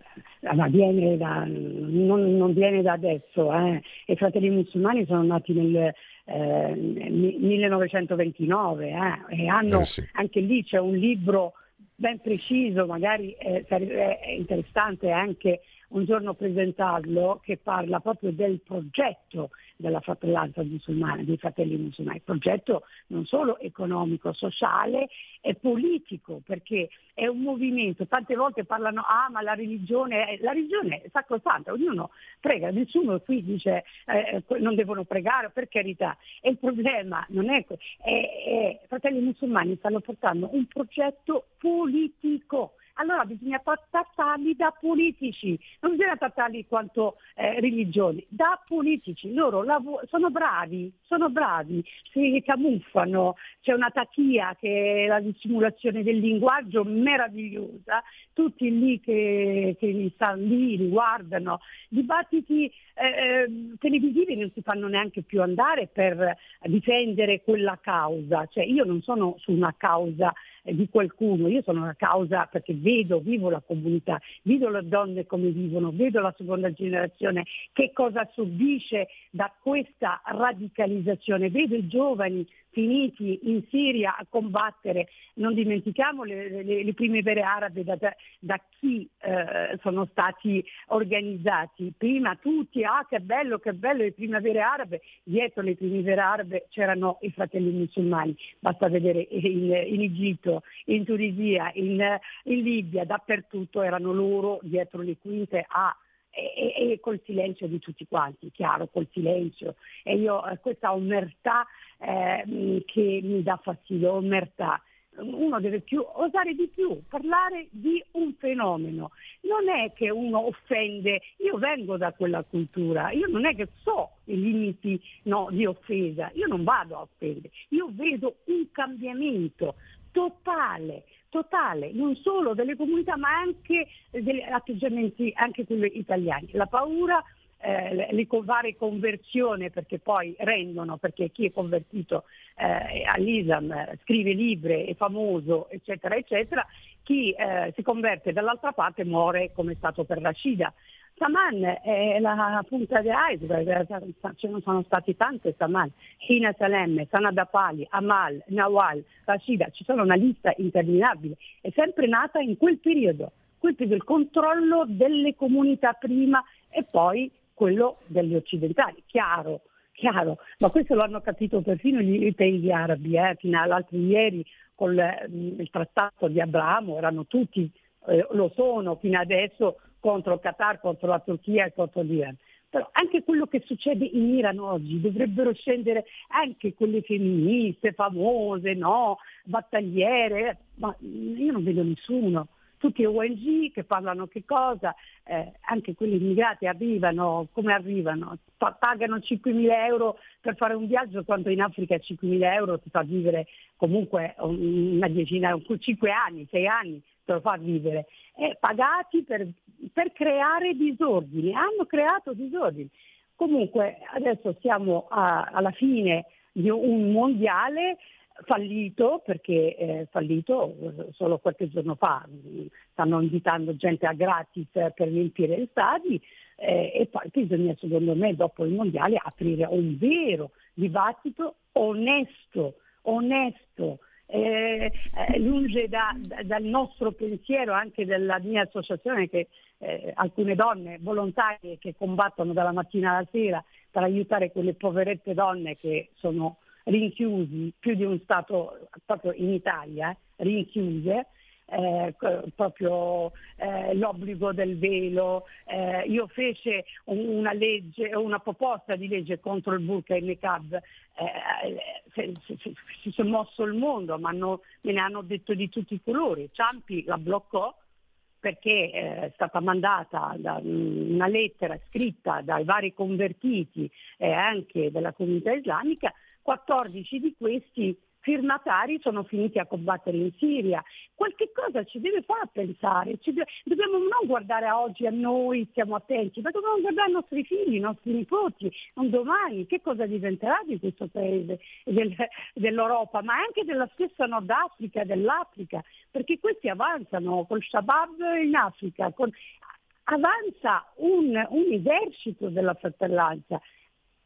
ma viene da, non, non, viene da adesso. Eh. I fratelli musulmani sono nati nel eh, 1929 eh, e hanno, eh sì. anche lì c'è un libro ben preciso, magari eh, è interessante anche un giorno presentarlo, che parla proprio del progetto della fratellanza musulmana, dei fratelli musulmani, progetto non solo economico, sociale e politico, perché è un movimento, tante volte parlano, ah ma la religione, la religione è sacrosanta, ognuno prega, nessuno qui dice eh, non devono pregare, per carità, e il problema non è, i fratelli musulmani stanno portando un progetto politico, allora bisogna trattarli da politici, non bisogna trattarli quanto eh, religioni, da politici. Loro lav- sono bravi, sono bravi, si camuffano, c'è una tatia che è la dissimulazione del linguaggio meravigliosa, tutti lì che, che stanno lì, li guardano, dibattiti eh, ehm, televisivi non si fanno neanche più andare per difendere quella causa, cioè io non sono su una causa eh, di qualcuno, io sono una causa perché vedo, vivo la comunità, vedo le donne come vivono, vedo la seconda generazione che cosa subisce da questa radicalizzazione, vedo i giovani finiti in Siria a combattere, non dimentichiamo le, le, le primavere arabe da, da chi eh, sono stati organizzati, prima tutti, ah che bello, che bello le primavere arabe, dietro le primavere arabe c'erano i fratelli musulmani, basta vedere in, in Egitto, in Tunisia, in, in Libia, dappertutto erano loro dietro le quinte a e, e, col silenzio di tutti quanti, chiaro, col silenzio. E io eh, questa omertà eh, che mi dà fastidio, omertà. Uno deve più, osare di più, parlare di un fenomeno. Non è che uno offende, io vengo da quella cultura, io non è che so i limiti no, di offesa, io non vado a offendere, io vedo un cambiamento totale, totale, non solo delle comunità ma anche degli atteggiamenti, anche quelli italiani. La paura eh, le varie conversioni perché poi rendono, perché chi è convertito eh, all'Islam eh, scrive libri, è famoso, eccetera, eccetera, chi eh, si converte dall'altra parte muore come è stato per Rashida. Saman è la punta di iceberg, ce ne sono stati tante Saman, Hina Salemme, Sanada Pali, Amal, Nawal, Rashida, ci sono una lista interminabile, è sempre nata in quel periodo, quel periodo, il controllo delle comunità prima e poi quello degli occidentali, chiaro, chiaro, ma questo lo hanno capito perfino i paesi arabi, eh, fino all'altro ieri con mm, il trattato di Abramo erano tutti, eh, lo sono fino adesso contro il Qatar, contro la Turchia e contro l'Iran. Però anche quello che succede in Iran oggi dovrebbero scendere anche quelle femministe, famose, no, battagliere, ma io non vedo nessuno. Tutti ONG che parlano che cosa, eh, anche quelli immigrati arrivano, come arrivano? pagano 5.000 euro per fare un viaggio quando in Africa 5.000 euro ti fa vivere comunque una decina, 5 anni, 6 anni te lo fa vivere, eh, pagati per, per creare disordini, hanno creato disordini. Comunque adesso siamo a, alla fine di un mondiale fallito perché è fallito solo qualche giorno fa, stanno invitando gente a gratis per riempire gli stadi eh, e poi bisogna secondo me dopo il mondiale aprire un vero dibattito onesto, onesto eh, eh, lunge da, da, dal nostro pensiero, anche della mia associazione, che eh, alcune donne volontarie che combattono dalla mattina alla sera per aiutare quelle poverette donne che sono rinchiusi, più di un Stato proprio in Italia, rinchiuse, eh, proprio eh, l'obbligo del velo. Eh, io fece una legge, una proposta di legge contro il burqa e il niqab, eh, si, è mosso il mondo, ma hanno, me ne hanno detto di tutti i colori. Ciampi la bloccò perché eh, è stata mandata da, una lettera scritta dai vari convertiti e anche della comunità islamica, 14 di questi firmatari sono finiti a combattere in Siria. Qualche cosa ci deve far pensare, deve, dobbiamo non guardare a oggi a noi, stiamo attenti, ma dobbiamo guardare ai nostri figli, ai nostri nipoti, un domani, che cosa diventerà di questo paese, del, dell'Europa, ma anche della stessa Nord Africa, dell'Africa, perché questi avanzano col Shabab in Africa, con, avanza un, un esercito della fratellanza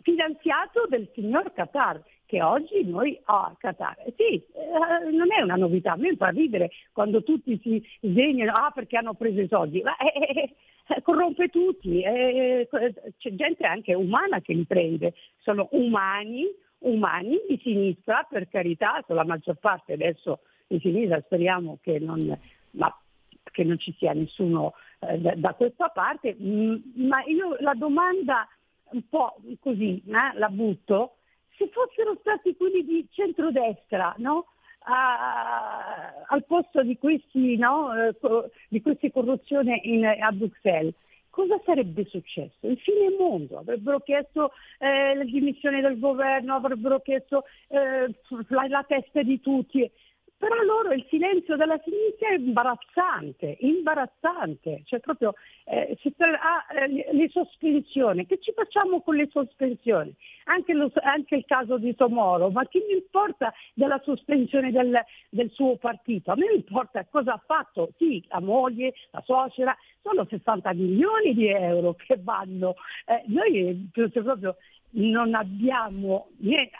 finanziato del signor Qatar che oggi noi a oh, Qatar. Sì, eh, non è una novità, a me fa ridere quando tutti si sdegnano, ah perché hanno preso i soldi, ma eh, eh, eh corrompe tutti, eh, eh, c'è gente anche umana che li prende, sono umani, umani di sinistra, per carità, la maggior parte adesso di sinistra, speriamo che non, ma, che non ci sia nessuno da, da, questa parte, mm, ma io la domanda un po' così la butto, se fossero stati quelli di centrodestra, no? A, al posto di, questi, no? Eh, di queste corruzioni in, a Bruxelles, cosa sarebbe successo? Il fine mondo, avrebbero chiesto eh, la dimissione del governo, avrebbero chiesto eh, la, la, testa di tutti. Però loro il silenzio della sinistra è imbarazzante, imbarazzante, cioè proprio eh, si ah, eh, le sospensioni, che ci facciamo con le sospensioni? Anche, lo, anche, il caso di Tomoro, ma chi mi importa della sospensione del, del, suo partito? A me importa cosa ha fatto, sì, la moglie, la suocera, sono 60 milioni di euro che vanno, eh, noi proprio non abbiamo niente,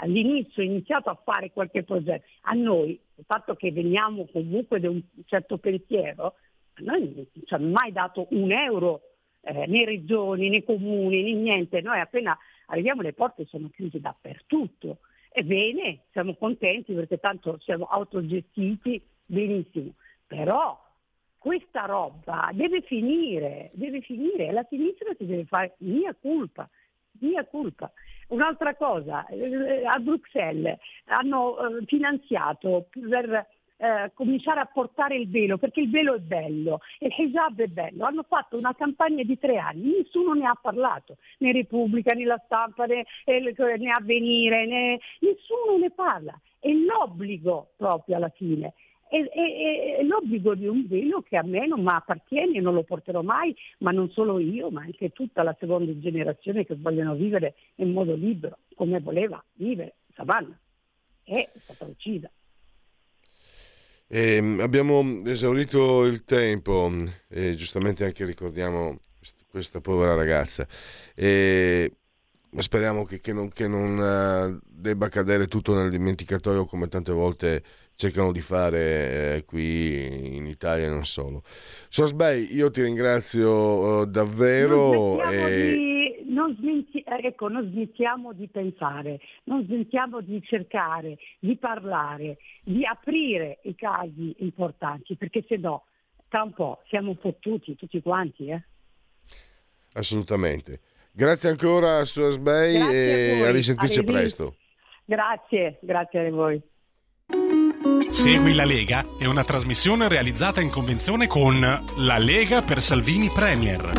all'inizio iniziato a fare qualche progetto, a noi il fatto che veniamo comunque da un certo pensiero, a noi non ci hanno mai dato un euro eh, né regioni né comuni né niente, noi appena arriviamo le porte sono chiuse dappertutto. Ebbene, siamo contenti perché tanto siamo autogestiti benissimo, però questa roba deve finire, deve finire, la sinistra si deve fare mia colpa, mia colpa. Un'altra cosa, eh, a Bruxelles hanno eh, finanziato per eh, cominciare a portare il velo, perché il velo è bello, il hijab è bello. Hanno fatto una campagna di tre anni, nessuno ne ha parlato, né Repubblica, né la stampa, né, né Avvenire, né, nessuno ne parla. È l'obbligo proprio alla fine è, è, è, l'obbligo di un velo che a me non mi appartiene, non lo porterò mai, ma non solo io, ma anche tutta la seconda generazione che vogliono vivere in modo libero, come voleva vivere Savannah. È stata uccisa. Eh, abbiamo esaurito il tempo e giustamente anche ricordiamo questa povera ragazza. E speriamo che, che, non, che non eh, debba cadere tutto nel dimenticatoio come tante volte cercano di fare eh, qui in Italia e non solo. Sosbei, io ti ringrazio uh, davvero. E... di, non, smenti, eh, ecco, non smettiamo di pensare, non smettiamo di cercare, di parlare, di aprire i casi importanti, perché se no, tra un po' siamo fottuti tutti quanti. Eh? Assolutamente. Grazie ancora a Sosbei e a, a risentirci presto. Grazie, grazie a voi. Segui la Lega è una trasmissione realizzata in convenzione con La Lega per Salvini Premier.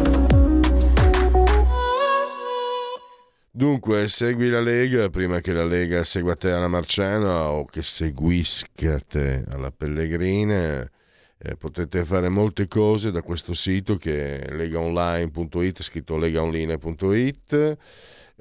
Dunque, segui la Lega prima che la Lega segua te alla Marciana o che seguisca te alla Pellegrina. Eh, potete fare molte cose da questo sito che è legaonline.it, scritto legaonline.it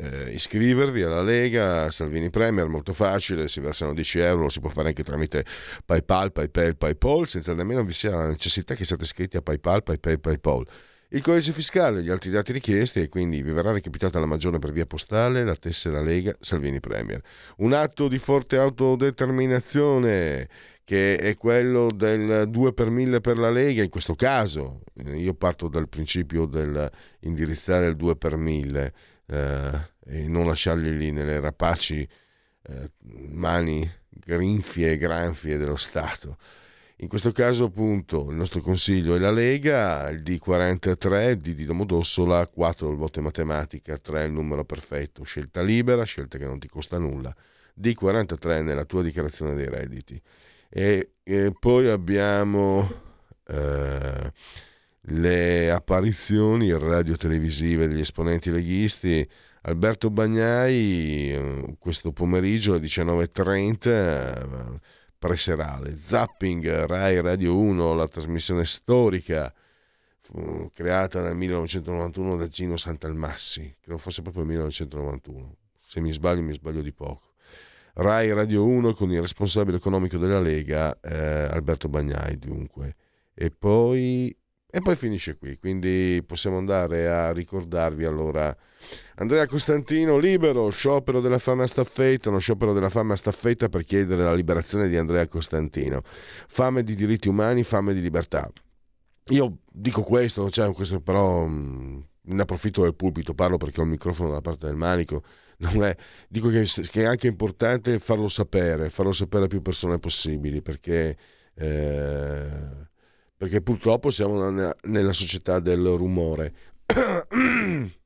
eh, iscrivervi alla Lega, Salvini Premier, molto facile, si versano 10 euro, si può fare anche tramite PayPal, PayPal, PayPal, senza nemmeno vi sia la necessità che siate iscritti a PayPal, PayPal, PayPal. Il codice fiscale, gli altri dati richiesti e quindi vi verrà recapitata la maggiore per via postale la tessera Lega Salvini Premier. Un atto di forte autodeterminazione che è quello del 2 per 1000 per la Lega, in questo caso io parto dal principio del indirizzare il 2 per 1000 eh, e non lasciarli lì nelle rapaci eh, mani grinfie e granfie dello Stato. In questo caso, appunto, il nostro consiglio è la Lega, il D43 di di Domodossola, 4 il voto in matematica, 3 il numero perfetto, scelta libera, scelta che non ti costa nulla, D43 nella tua dichiarazione dei redditi. E, e poi abbiamo eh, le apparizioni radio-televisive degli esponenti leghisti. Alberto Bagnai eh, questo pomeriggio alle 19.30 eh, preserale. Zapping Rai Radio 1, la trasmissione storica creata nel 1991 da Gino Santalmassi, credo fosse proprio il 1991. Se mi sbaglio mi sbaglio di poco. Rai Radio 1 con il responsabile economico della Lega, eh, Alberto Bagnai dunque. E poi e poi finisce qui, quindi possiamo andare a ricordarvi allora Andrea Costantino libero, sciopero della fame a staffetta, uno sciopero della fame a staffetta per chiedere la liberazione di Andrea Costantino. Fame di diritti umani, fame di libertà. Io dico questo, cioè, questo però mh, mm, ne approfitto del pulpito, parlo perché ho il microfono dalla parte del manico. È, dico che, che, è anche importante farlo sapere, farlo sapere a più persone possibili perché... Eh, perché purtroppo siamo nella società del rumore.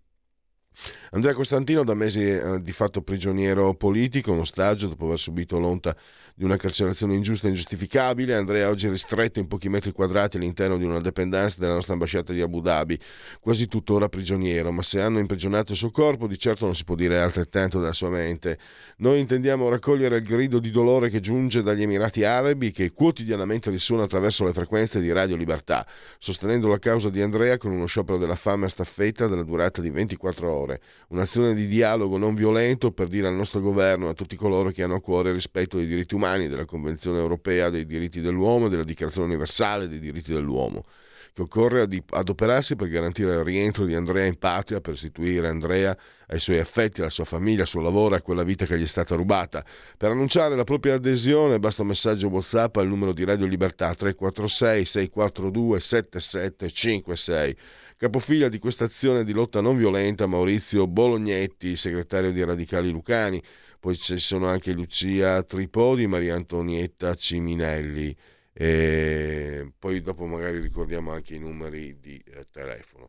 Andrea Costantino da mesi è di fatto prigioniero politico, un ostaggio dopo aver subito l'onta di una carcerazione ingiusta e ingiustificabile. Andrea oggi è ristretto in pochi metri quadrati all'interno di una dependance della nostra ambasciata di Abu Dhabi, quasi tuttora prigioniero, ma se hanno imprigionato il suo corpo di certo non si può dire altrettanto della sua mente. Noi intendiamo raccogliere il grido di dolore che giunge dagli Emirati Arabi che quotidianamente risuona attraverso le frequenze di Radio Libertà, sostenendo la causa di Andrea con uno sciopero della fame a staffetta della durata di 24 ore, un'azione di dialogo non violento per dire al nostro governo e a tutti coloro che hanno a cuore il rispetto dei diritti umani della Convenzione europea dei diritti dell'uomo e della Dichiarazione universale dei diritti dell'uomo, che occorre adoperarsi per garantire il rientro di Andrea in patria, per restituire Andrea ai suoi affetti, alla sua famiglia, al suo lavoro e a quella vita che gli è stata rubata. Per annunciare la propria adesione basta un messaggio WhatsApp al numero di Radio Libertà 346 642 7756. Capofiglia di questa azione di lotta non violenta Maurizio Bolognetti, segretario di Radicali Lucani, poi ci sono anche Lucia Tripodi, Maria Antonietta Ciminelli, e poi dopo magari ricordiamo anche i numeri di eh, telefono.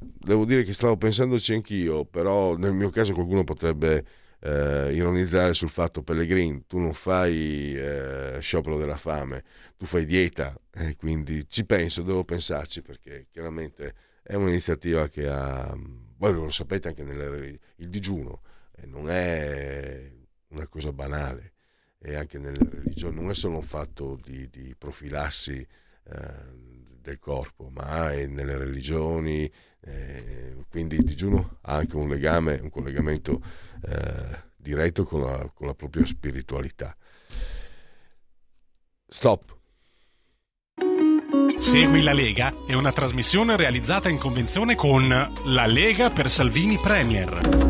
Devo dire che stavo pensandoci anch'io, però nel mio caso qualcuno potrebbe eh, ironizzare sul fatto Pellegrin, tu non fai eh, sciopero della fame, tu fai dieta e quindi ci penso, devo pensarci perché chiaramente è un'iniziativa che ha, voi lo sapete anche nel il digiuno, non è una cosa banale e anche nelle religioni non è solo un fatto di, di profilassi eh, del corpo, ma è nelle religioni, eh, quindi il digiuno ha anche un legame, un collegamento eh, diretto con la, con la propria spiritualità. Stop. Segui la Lega è una trasmissione realizzata in convenzione con La Lega per Salvini Premier.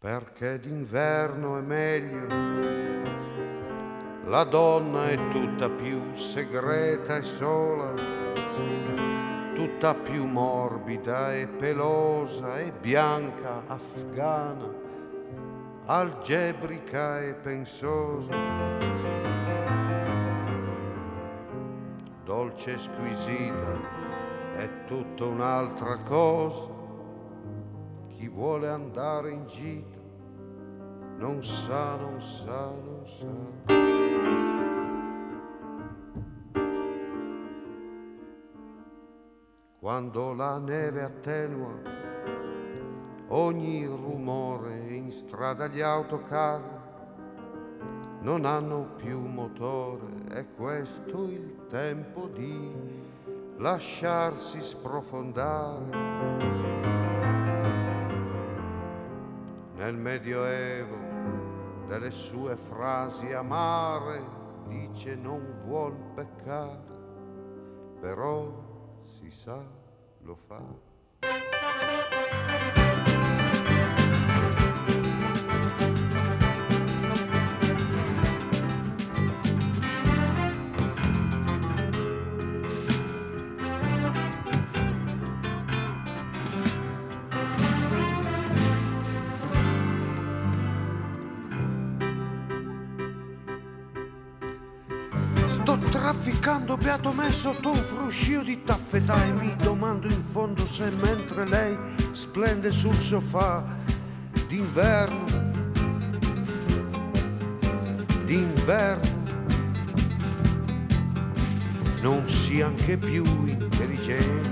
Perché d'inverno è meglio. La donna è tutta più segreta e sola, tutta più morbida e pelosa e bianca, afghana, algebrica e pensosa. Dolce e squisita è tutta un'altra cosa vuole andare in gita non sa, non sa, non sa. Quando la neve attenua ogni rumore in strada gli autocar non hanno più motore, è questo il tempo di lasciarsi sprofondare nel Medioevo delle sue frasi amare dice non vuol peccare, però si sa lo fa. Beato me sotto un fruscio di taffetà e mi domando in fondo se mentre lei splende sul sofà d'inverno, d'inverno, non sia anche più intelligente.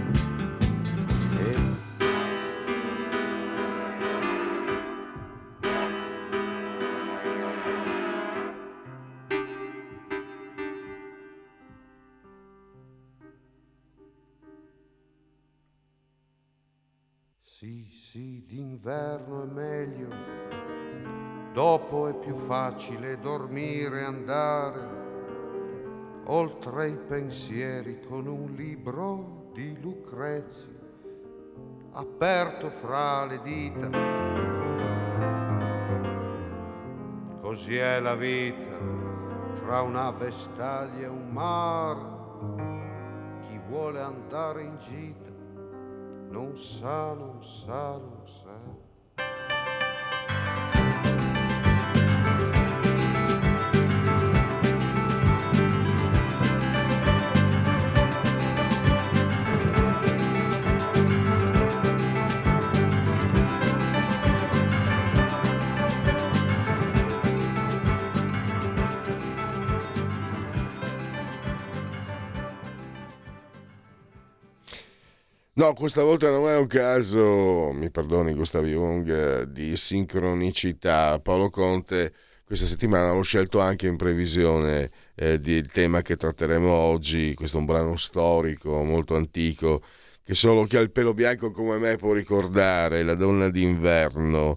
D'inverno è meglio, dopo è più facile dormire e andare oltre i pensieri con un libro di Lucrezia aperto fra le dita. Così è la vita tra una vestaglia e un mare. Chi vuole andare in gita non sa, non sa, non sa. No, questa volta non è un caso, mi perdoni Gustav Jung, di sincronicità. Paolo Conte questa settimana l'ho scelto anche in previsione eh, del tema che tratteremo oggi. Questo è un brano storico molto antico che solo chi ha il pelo bianco come me può ricordare, La donna d'inverno.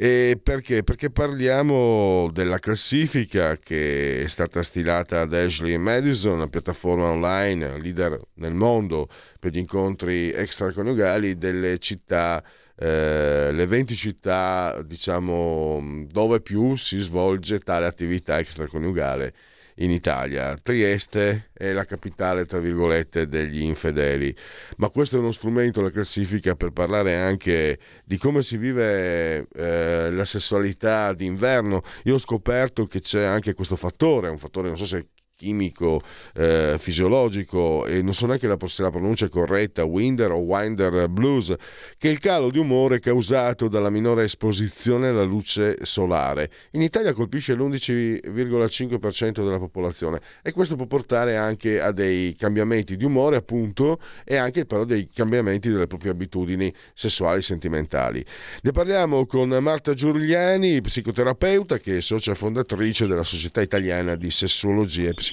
E perché? Perché parliamo della classifica che è stata stilata da Ashley Madison, una piattaforma online leader nel mondo per gli incontri extraconiugali delle città, eh, le 20 città diciamo dove più si svolge tale attività extraconiugale in Italia. Trieste è la capitale, tra virgolette, degli infedeli. Ma questo è uno strumento, la classifica, per parlare anche di come si vive eh, la sessualità d'inverno. Io ho scoperto che c'è anche questo fattore, un fattore, non so se chimico, eh, fisiologico e non so neanche la, se la pronuncia è corretta, Winder o Winder Blues, che è il calo di umore causato dalla minore esposizione alla luce solare. In Italia colpisce l'11,5% della popolazione e questo può portare anche a dei cambiamenti di umore appunto e anche però dei cambiamenti delle proprie abitudini sessuali e sentimentali. Ne parliamo con Marta Giuliani, psicoterapeuta che è socia fondatrice della Società Italiana di Sessuologia e Psicologia.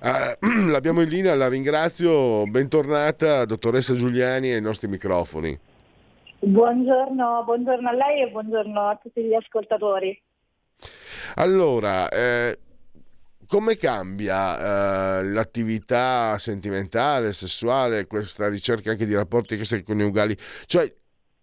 Uh, l'abbiamo in linea, la ringrazio, bentornata dottoressa Giuliani ai nostri microfoni. Buongiorno, buongiorno a lei e buongiorno a tutti gli ascoltatori. Allora, eh, come cambia eh, l'attività sentimentale, sessuale, questa ricerca anche di rapporti coniugali? Cioè,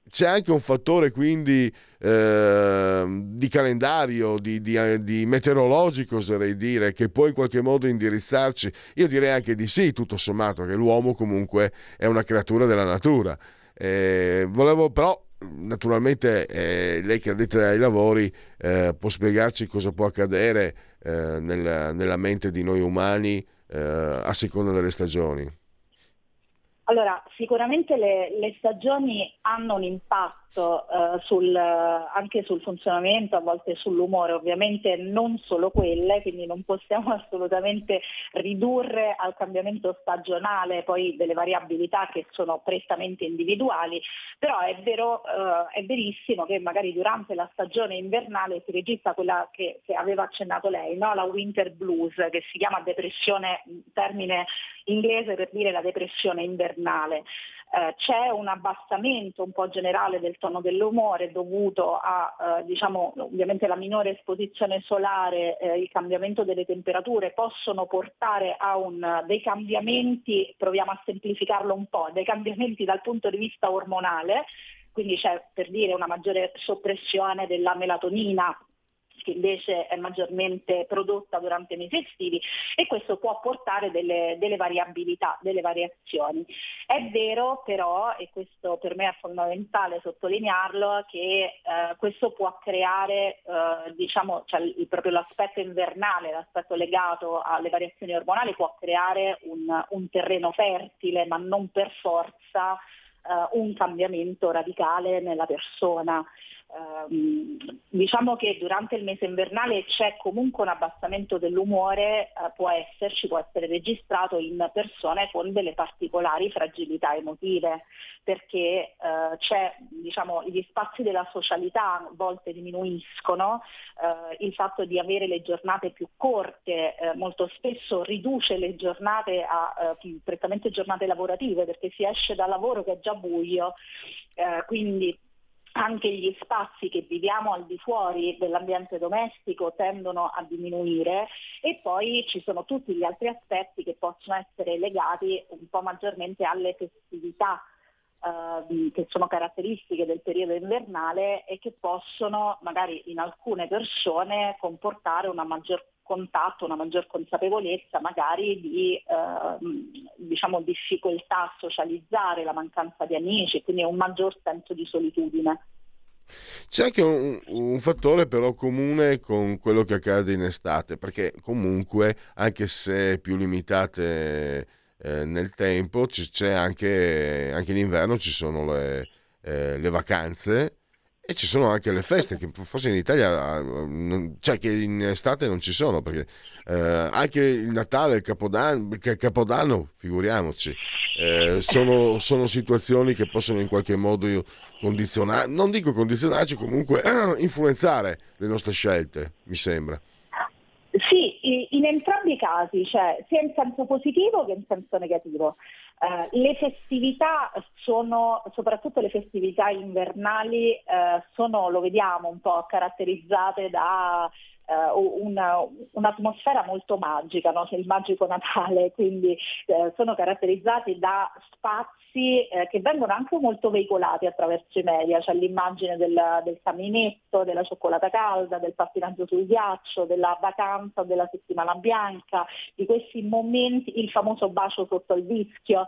c'è anche un fattore quindi eh, di calendario, di, di, di, meteorologico oserei dire, che può in qualche modo indirizzarci. Io direi anche di sì, tutto sommato, che l'uomo comunque è una creatura della natura. Eh, volevo però, naturalmente, eh, lei che è addetta ai lavori eh, può spiegarci cosa può accadere eh, nella, nella, mente di noi umani eh, a seconda delle stagioni. Allora, sicuramente le, le, stagioni hanno un impatto eh, sul, anche sul funzionamento, a volte sull'umore, ovviamente non solo quelle, quindi non possiamo assolutamente ridurre al cambiamento stagionale poi delle variabilità che sono prettamente individuali, però è, vero, eh, è verissimo che magari durante la stagione invernale si registra quella che, che aveva accennato lei, no? la winter blues, che si chiama depressione, termine inglese per dire la depressione invernale. Eh, c'è un abbassamento un po' generale del tono dell'umore dovuto a eh, diciamo, ovviamente la minore esposizione solare, eh, il cambiamento delle temperature possono portare a un, dei cambiamenti, proviamo a semplificarlo un po', dei cambiamenti dal punto di vista ormonale, quindi c'è per dire una maggiore soppressione della melatonina che invece è maggiormente prodotta durante i mesi estivi e questo può portare delle, delle variabilità, delle variazioni. È vero però, e questo per me è fondamentale sottolinearlo, che eh, questo può creare eh, diciamo, cioè, il, proprio l'aspetto invernale, l'aspetto legato alle variazioni ormonali può creare un, un terreno fertile, ma non per forza uh, un cambiamento radicale nella persona. Uh, diciamo che durante il mese invernale c'è comunque un abbassamento dell'umore, uh, può esserci, può essere registrato in persone con delle particolari fragilità emotive, perché uh, diciamo, gli spazi della socialità a volte diminuiscono, eh, il fatto di avere le giornate più corte eh, molto spesso riduce le giornate a prettamente giornate lavorative, perché si esce dal lavoro che è già buio, quindi anche gli spazi che viviamo al di fuori dell'ambiente domestico tendono a diminuire e poi ci sono tutti gli altri aspetti che possono essere legati un po' maggiormente alle festività eh, che sono caratteristiche del periodo invernale e che possono magari in alcune persone comportare una maggior contatto, una maggior consapevolezza magari di eh, diciamo, difficoltà a socializzare, la mancanza di amici, quindi un maggior senso di solitudine. C'è anche un, un, fattore però comune con quello che accade in estate, perché comunque anche se più limitate eh, nel tempo, c'è anche, anche in inverno ci sono le, eh, le vacanze e ci sono anche le feste che forse in Italia, cioè che in estate non ci sono, perché eh, anche il Natale, il Capodanno, il Capodanno figuriamoci, eh, sono, sono, situazioni che possono in qualche modo condizionare, non dico condizionarci, comunque eh, influenzare le nostre scelte, mi sembra. Sì, in entrambi i casi, cioè sia in senso positivo che in senso negativo. Uh, le festività sono, soprattutto le festività invernali, uh, sono, lo vediamo un po' caratterizzate da uh, una, un'atmosfera molto magica, no? il magico Natale, quindi sono caratterizzati da spazi che vengono anche molto veicolati attraverso i media, cioè l'immagine del, del caminetto, della cioccolata calda, del pattinaggio sul ghiaccio, della vacanza, della settimana bianca, di questi momenti, il famoso bacio sotto il vischio,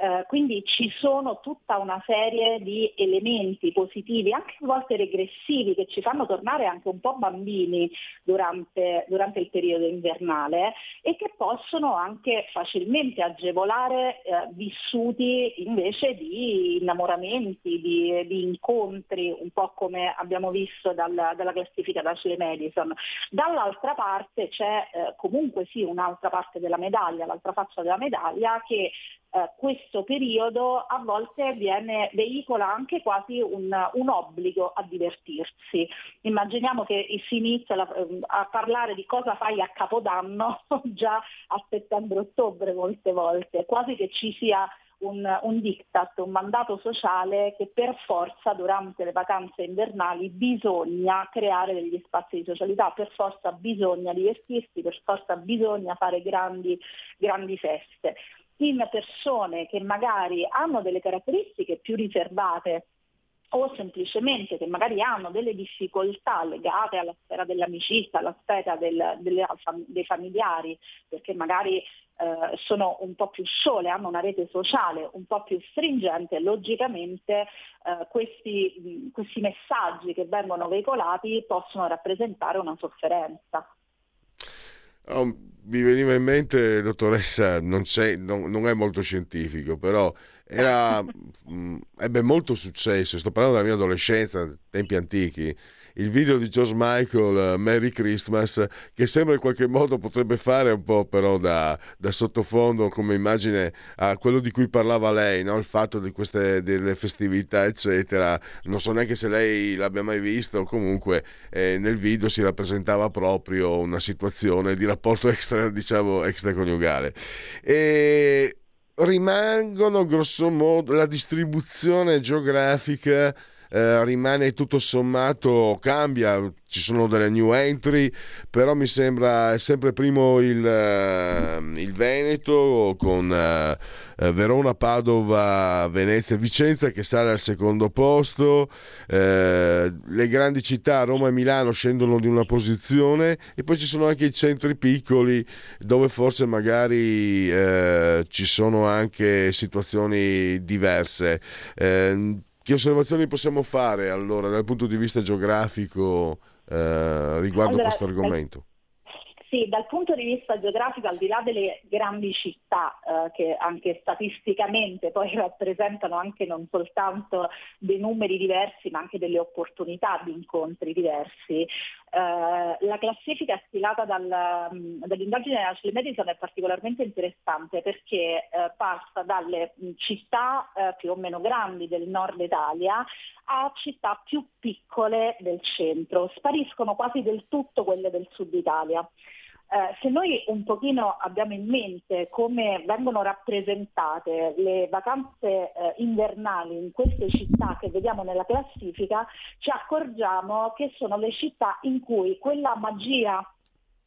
eh, quindi ci sono tutta una serie di elementi positivi, anche a volte regressivi, che ci fanno tornare anche un po' bambini durante, durante il periodo invernale e che possono anche facilmente agevolare eh, vissuti invece di innamoramenti, di, di, incontri, un po' come abbiamo visto dal, dalla classifica da Ashley Madison. Dall'altra parte c'è eh, comunque sì un'altra parte della medaglia, l'altra faccia della medaglia che eh, questo periodo a volte viene, veicola anche quasi un, un, obbligo a divertirsi. Immaginiamo che si inizia la, ehm, a parlare di cosa fai a Capodanno già a settembre-ottobre molte volte, quasi che ci sia un, un, diktat, un mandato sociale che per forza durante le vacanze invernali bisogna creare degli spazi di socialità, per forza bisogna divertirsi, per forza bisogna fare grandi, grandi feste in persone che magari hanno delle caratteristiche più riservate o semplicemente che magari hanno delle difficoltà legate alla sfera dell'amicizia, alla sfera del, delle, dei familiari, perché magari eh, sono un po' più sole, hanno una rete sociale un po' più stringente, logicamente eh, questi, questi messaggi che vengono veicolati possono rappresentare una sofferenza. Oh, mi veniva in mente, dottoressa, non, non, non è molto scientifico, però era, mh, ebbe molto successo, sto parlando della mia adolescenza, tempi antichi, il video di George Michael, uh, Merry Christmas, che sembra in qualche modo potrebbe fare un po' però da, da sottofondo come immagine a quello di cui parlava lei, no? il fatto di queste delle festività, eccetera. Non so neanche se lei l'abbia mai visto, comunque eh, nel video si rappresentava proprio una situazione di rapporto extra, diciamo, extraconiugale. E rimangono grosso modo la distribuzione geografica eh, rimane tutto sommato, cambia, ci sono delle new entry, però mi sembra sempre primo il, eh, il Veneto con eh, eh, Verona, Padova, Venezia e Vicenza che sale al secondo posto, eh, le grandi città Roma e Milano scendono di una posizione e poi ci sono anche i centri piccoli dove forse magari eh, ci sono anche situazioni diverse. Che osservazioni possiamo fare allora dal punto di vista geografico eh, riguardo allora, questo argomento? Sì, dal punto di vista geografico, al di là delle grandi città eh, che anche statisticamente poi rappresentano anche non soltanto dei numeri diversi ma anche delle opportunità di incontri diversi, eh, la classifica stilata dal, mm, dall'indagine della Ashley Madison è particolarmente interessante perché eh, passa dalle mm, città eh, più o meno grandi del nord Italia a città più piccole del centro, spariscono quasi del tutto quelle del sud Italia. Eh, se noi un pochino abbiamo in mente come vengono rappresentate le vacanze eh, invernali in queste città che vediamo nella classifica, ci accorgiamo che sono le città in cui quella magia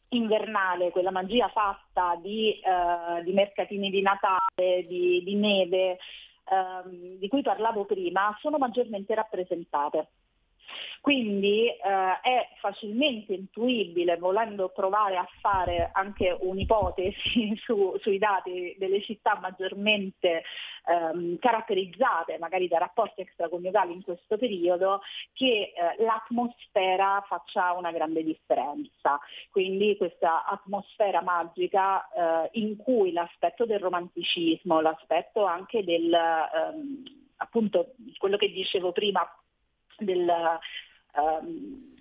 invernale, quella magia fatta di, eh, di mercatini di Natale, di, di neve, ehm, di cui parlavo prima, sono maggiormente rappresentate. Quindi eh, è facilmente intuibile, volendo provare a fare anche un'ipotesi su, sui dati delle città maggiormente ehm, caratterizzate magari da rapporti extraconiugali in questo periodo, che eh, l'atmosfera faccia una grande differenza. Quindi questa atmosfera magica eh, in cui l'aspetto del romanticismo, l'aspetto anche del... Ehm, appunto quello che dicevo prima del, um,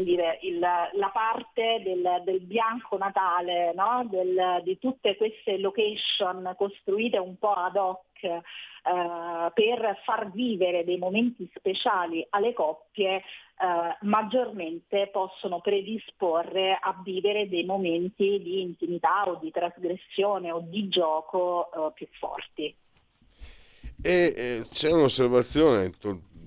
dire, il, la parte del, del bianco natale, no? del, di tutte queste location costruite un po' ad hoc eh, per far vivere dei momenti speciali alle coppie, eh, maggiormente possono predisporre a vivere dei momenti di intimità o di trasgressione o di gioco eh, più forti. E eh, c'è un'osservazione,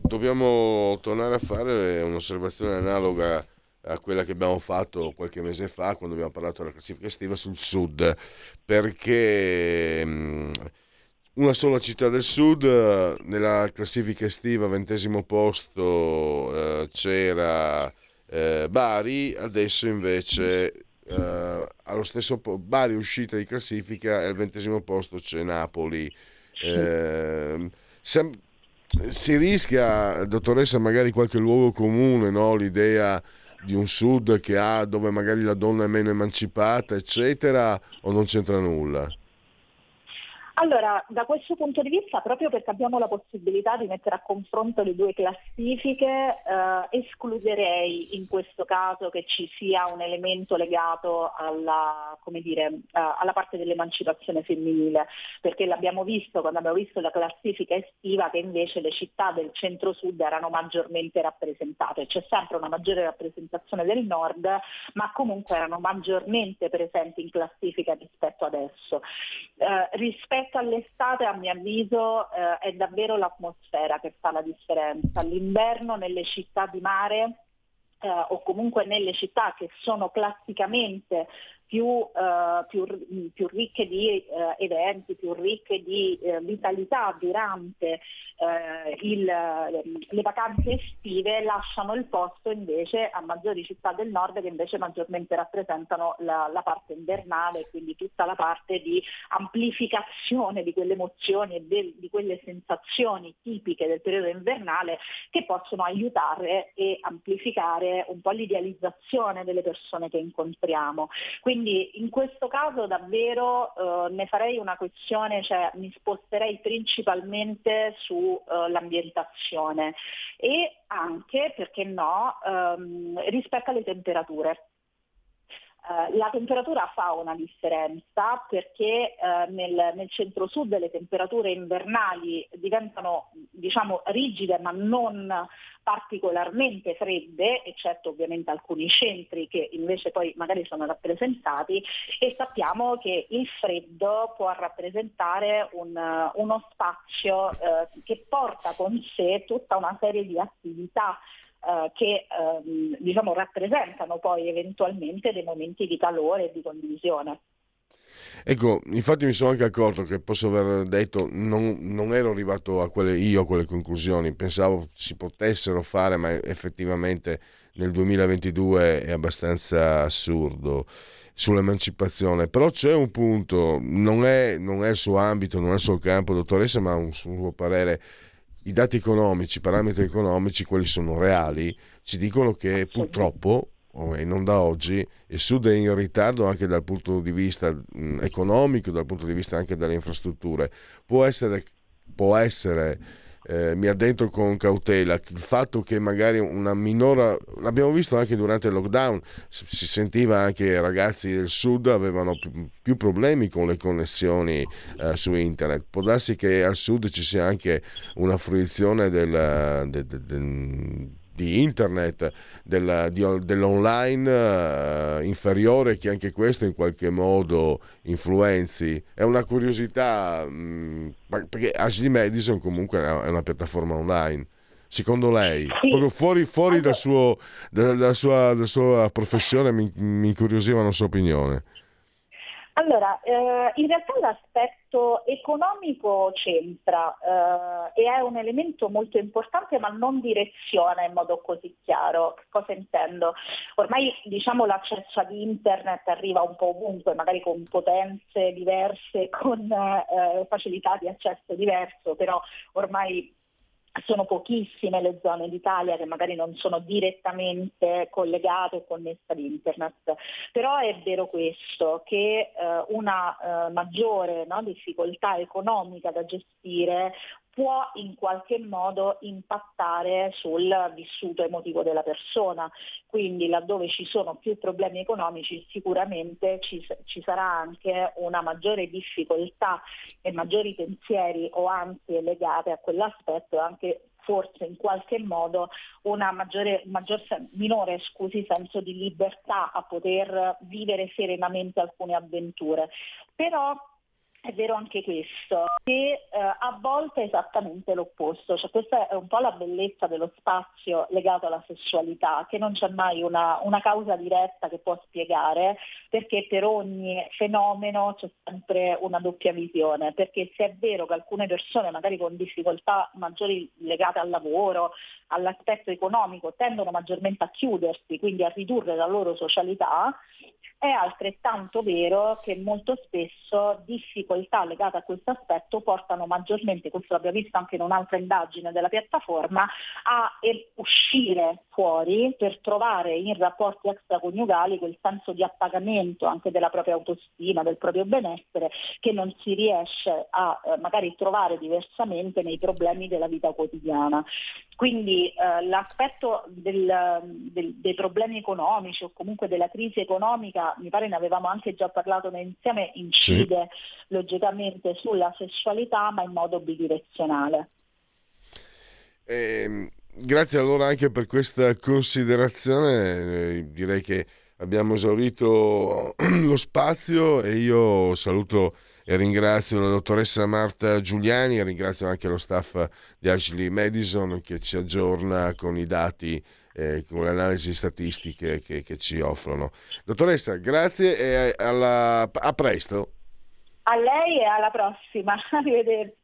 dobbiamo tornare a fare un'osservazione analoga a quella che abbiamo fatto qualche mese fa quando abbiamo parlato della classifica estiva sul sud, perché mm, una sola città del sud nella classifica estiva, ventesimo posto, eh, c'era eh, Bari, adesso invece eh, allo stesso po- Bari uscita di classifica e al ventesimo posto c'è Napoli. Eh, sem- si rischia, dottoressa, magari qualche luogo comune, no? l'idea di un sud che ha dove magari la donna è meno emancipata, eccetera, o non c'entra nulla? Allora, da questo punto di vista, proprio perché abbiamo la possibilità di mettere a confronto le due classifiche, eh, escluderei in questo caso che ci sia un elemento legato alla, dire, eh, alla parte dell'emancipazione femminile, perché l'abbiamo visto quando abbiamo visto la classifica estiva che invece le città del centro-sud erano maggiormente rappresentate. C'è sempre una maggiore rappresentazione del nord, ma comunque erano maggiormente presenti in classifica rispetto adesso. Eh, rispetto rispetto all'estate, a mio avviso, eh, è davvero l'atmosfera che fa la differenza. L'inverno nelle città di mare eh, o comunque nelle città che sono classicamente più, uh, più, più, ricche di uh, eventi, più ricche di uh, vitalità durante il, le vacanze estive, lasciano il posto invece a maggiori città del nord che invece maggiormente rappresentano la, la parte invernale, quindi tutta la parte di amplificazione di quelle emozioni e del, di quelle sensazioni tipiche del periodo invernale che possono aiutare e amplificare un po' l'idealizzazione delle persone che incontriamo. Quindi quindi in questo caso davvero eh, ne farei una questione, cioè mi sposterei principalmente sull'ambientazione eh, e anche, perché no, ehm, rispetto alle temperature. Uh, la temperatura fa una differenza perché uh, nel, nel centro-sud le temperature invernali diventano diciamo rigide ma non particolarmente fredde, eccetto ovviamente alcuni centri che invece poi magari sono rappresentati e sappiamo che il freddo può rappresentare un, uno spazio uh, che porta con sé tutta una serie di attività eh, che ehm, diciamo, rappresentano poi eventualmente dei momenti di calore e di condivisione. Ecco, infatti mi sono anche accorto che posso aver detto, non, non ero arrivato a quelle, io a quelle conclusioni, pensavo si potessero fare, ma effettivamente nel 2022 è abbastanza assurdo sull'emancipazione, però c'è un punto, non è, non è il suo ambito, non è il suo campo, dottoressa, ma un suo parere i dati economici, i parametri economici, quelli sono reali, ci dicono che purtroppo, e non da oggi, il Sud è in ritardo anche dal punto di vista economico, dal punto di vista anche delle infrastrutture. Può essere, può essere eh, mi addentro con cautela. Il fatto che magari una minore l'abbiamo visto anche durante il lockdown si sentiva anche i ragazzi del sud avevano più, più problemi con le connessioni eh, su internet. Può darsi che al sud ci sia anche una fruizione del, del, del, del di internet, della, di, dell'online uh, inferiore che anche questo in qualche modo influenzi. È una curiosità, mh, mm, perché Ashley Madison comunque è una, è una piattaforma online. Secondo lei, sì. proprio fuori, fuori dal suo, dalla, sua, dalla sua professione, mi, mi incuriosiva la sua opinione. Allora, eh, in realtà l'aspetto economico c'entra eh, e è un elemento molto importante ma non direziona in modo così chiaro. Cosa intendo? Ormai diciamo, l'accesso ad internet arriva un po' ovunque, magari con potenze diverse, con eh, facilità di accesso diverso, però ormai sono pochissime le zone d'Italia che magari non sono direttamente collegate o connesse ad internet, però è vero questo, che eh, una eh, maggiore no, difficoltà economica da gestire può in qualche modo impattare sul vissuto emotivo della persona. Quindi laddove ci sono più problemi economici sicuramente ci, ci sarà anche una maggiore difficoltà e maggiori pensieri o ansie legate a quell'aspetto anche forse in qualche modo una maggiore, maggior, minore scusi, senso di libertà a poter vivere serenamente alcune avventure. Però è vero anche questo, che eh, a volte è esattamente l'opposto, cioè questa è un po' la bellezza dello spazio legato alla sessualità, che non c'è mai una, una causa diretta che può spiegare, perché per ogni fenomeno c'è sempre una doppia visione, perché se è vero che alcune persone magari con difficoltà maggiori legate al lavoro, all'aspetto economico, tendono maggiormente a chiudersi, quindi a ridurre la loro socialità, è altrettanto vero che molto spesso difficoltà legate a questo aspetto portano maggiormente, questo l'abbiamo visto anche in un'altra indagine della piattaforma, a uscire fuori per trovare in rapporti extraconiugali quel senso di appagamento anche della propria autostima, del proprio benessere, che non si riesce a eh, magari trovare diversamente nei problemi della vita quotidiana. Quindi eh, l'aspetto del, del, dei problemi economici o comunque della crisi economica, mi pare ne avevamo anche già parlato insieme, incide sì. logicamente sulla sessualità ma in modo bidirezionale. Eh, grazie allora anche per questa considerazione, eh, direi che abbiamo esaurito lo spazio e io saluto e ringrazio la dottoressa Marta Giuliani e ringrazio anche lo staff di Ashley Madison che ci aggiorna con i dati eh, con le analisi statistiche che, che, ci offrono. Dottoressa, grazie e alla, a presto. A lei e alla prossima. Arrivederci.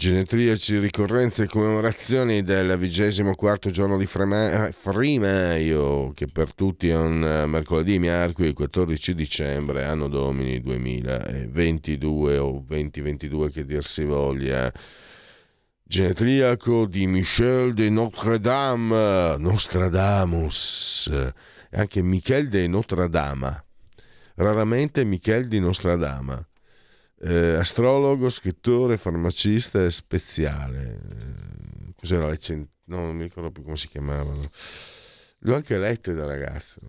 Genetriaci, ricorrenze e commemorazioni del vigesimo quarto giorno di Frimaio, che per tutti è un eh, mercoledì miarqui, 14 dicembre, anno domini 2022 o 2022 che dir si voglia. Genetriaco di Michel de Notre-Dame, Nostradamus, e anche Michel de Notre-Dame, raramente Michel di Nostradama eh, astrologo, scrittore, farmacista e speziale. Eh, cos'era la. No, non mi ricordo più come si chiamavano. L'ho anche letto da ragazzo.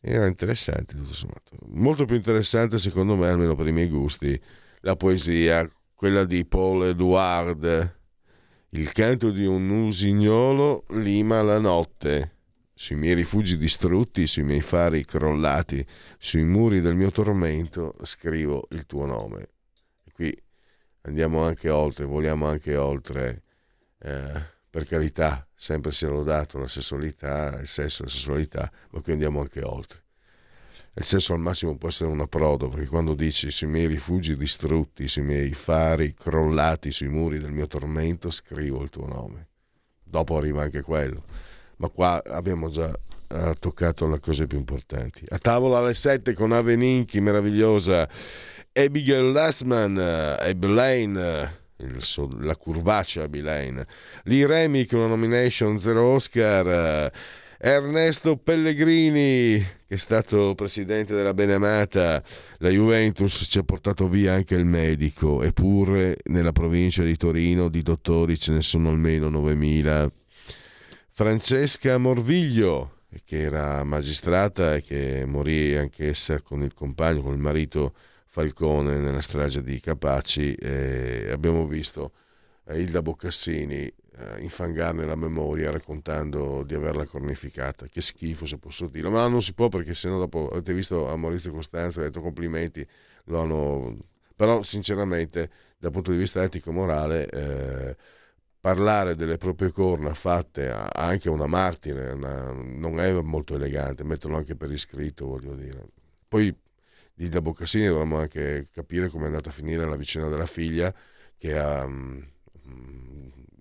Era interessante tutto sommato. Molto più interessante secondo me, almeno per i miei gusti, la poesia, quella di Paul Edouard. Il canto di un usignolo lima la notte sui miei rifugi distrutti, sui miei fari crollati, sui muri del mio tormento, scrivo il tuo nome. E qui andiamo anche oltre, vogliamo anche oltre, eh, per carità, sempre sia lodato la sessualità, il sesso la sessualità, ma qui andiamo anche oltre. Il sesso al massimo può essere un approdo, perché quando dici sui miei rifugi distrutti, sui miei fari crollati, sui muri del mio tormento, scrivo il tuo nome. Dopo arriva anche quello ma qua abbiamo già uh, toccato le cose più importanti. A tavola alle 7 con Aveninchi, meravigliosa, Abigail Lastman uh, e Blaine. Il, la curvaccia Bilaine, Lee Remy con una nomination zero Oscar, Ernesto Pellegrini che è stato presidente della Benemata, la Juventus ci ha portato via anche il medico, eppure nella provincia di Torino di dottori ce ne sono almeno 9000 Francesca Morviglio, che era magistrata e che morì anch'essa con il compagno, con il marito Falcone nella strage di Capaci. E abbiamo visto eh, Ilda Boccassini eh, infangarne la memoria raccontando di averla cornificata. Che schifo se posso dirlo, ma non si può perché sennò dopo avete visto a Maurizio Costanzo, ha detto complimenti, lo hanno... però sinceramente dal punto di vista etico-morale... Eh, parlare delle proprie corna fatte anche a una martire una, non è molto elegante, metterlo anche per iscritto, voglio dire. Poi di da Boccassini dovremmo anche capire come è andata a finire la vicenda della figlia che ha, mm,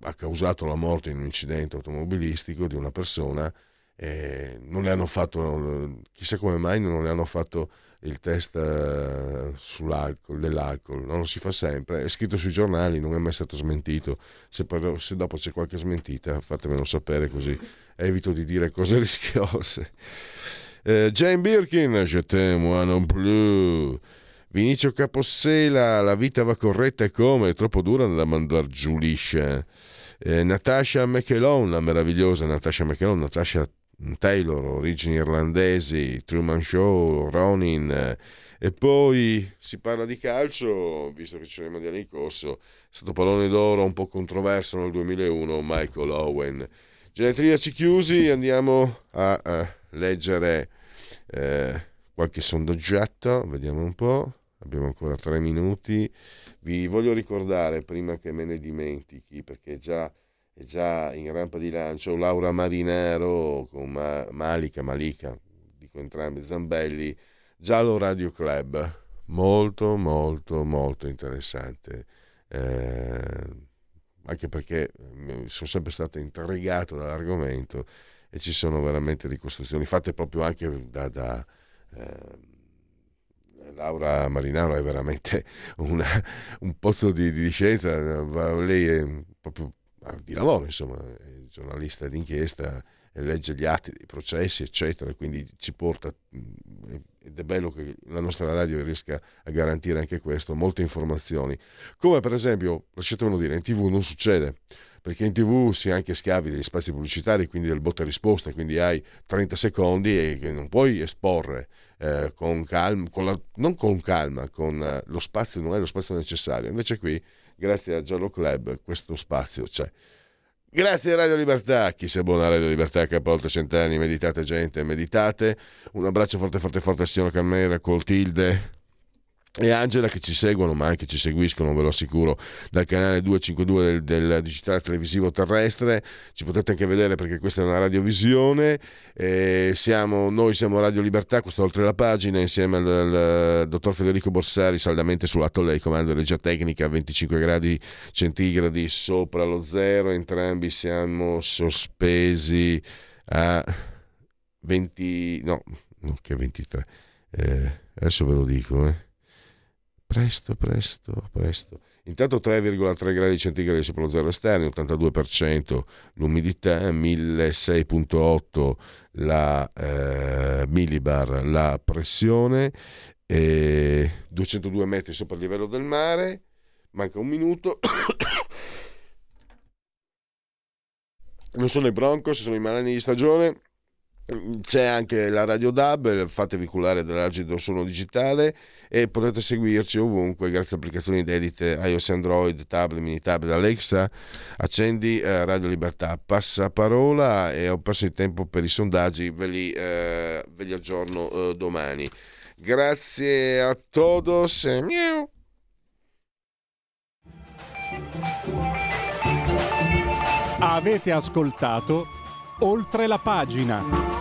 ha causato la morte in un incidente automobilistico di una persona e non le hanno fatto, chissà come mai non le hanno fatto il test uh, sull'alcol, dell'alcol, non lo si fa sempre, è scritto sui giornali, non è mai stato smentito, se, per, se dopo c'è qualche smentita fatemelo sapere così evito di dire cose rischiose. Uh, Jane Birkin, je t'aime, non plus. Vinicio Capossela, la vita va corretta e come, è troppo dura da mandar giù liscia. Eh, Natasha McElon, la meravigliosa Natasha McElon, Natasha Taylor, origini irlandesi, Truman Show, Ronin, eh, e poi si parla di calcio, visto che c'è i mondiali in corso, è stato pallone d'oro un po' controverso nel 2001, Michael Owen. Genetriaci chiusi, andiamo a, a leggere eh, qualche sondaggetto, vediamo un po', abbiamo ancora tre minuti. Vi voglio ricordare, prima che me ne dimentichi, perché già è già in rampa di lancio, Laura Marinero con Ma- Malika, Malika, dico entrambi, Zambelli, Giallo Radio Club, molto molto molto interessante, eh, anche perché sono sempre stato intrigato dall'argomento e ci sono veramente ricostruzioni fatte proprio anche da... da eh, Laura Marinaro è veramente una, un pozzo di, di scienza, lei è proprio di lavoro, insomma, è giornalista d'inchiesta, legge gli atti dei processi, eccetera, quindi ci porta, mm, ed è bello che la nostra radio riesca a garantire anche questo, molte informazioni. Come per esempio, lasciatemelo dire, in tv non succede, perché in tv si anche schiavi degli spazi pubblicitari, quindi del botta risposta, quindi hai 30 secondi e non puoi esporre eh, con calma, con la, non con calma, con lo spazio, non è lo spazio necessario. Invece qui grazie a Giallo Club questo spazio c'è. Grazie a Radio Libertà, chi si abbona a Radio Libertà che ha oltre cent'anni, meditate gente, meditate. Un abbraccio forte forte forte a signora Carmera, Coltilde, e Angela che ci seguono ma anche ci seguiscono ve lo assicuro dal canale 252 del, del, digitale televisivo terrestre. Ci potete anche vedere perché questa è una radiovisione. Eh, siamo, noi siamo Radio Libertà questo oltre la pagina insieme al, al dottor Federico Borsari saldamente sull'atto lei comando regia tecnica a 25 gradi centigradi sopra lo zero. Entrambi siamo sospesi a 20 no, che 23 eh, adesso ve lo dico eh Presto, presto, presto. Intanto 3,3 gradi centigradi sopra lo zero esterno, 82% l'umidità, 1600.8 la eh, millibar la pressione, e 202 metri sopra il livello del mare, manca un minuto. non sono i Broncos, sono i malani di stagione c'è anche la Radio DAB, fatevi culare dall'agido suono digitale e potete seguirci ovunque grazie a applicazioni dedite iOS Android, tablet, mini tablet, Alexa, accendi eh, Radio Libertà, passa parola e ho perso il tempo per i sondaggi, ve li, eh, ve li aggiorno eh, domani. Grazie a todos. Miau. Avete ascoltato oltre la pagina.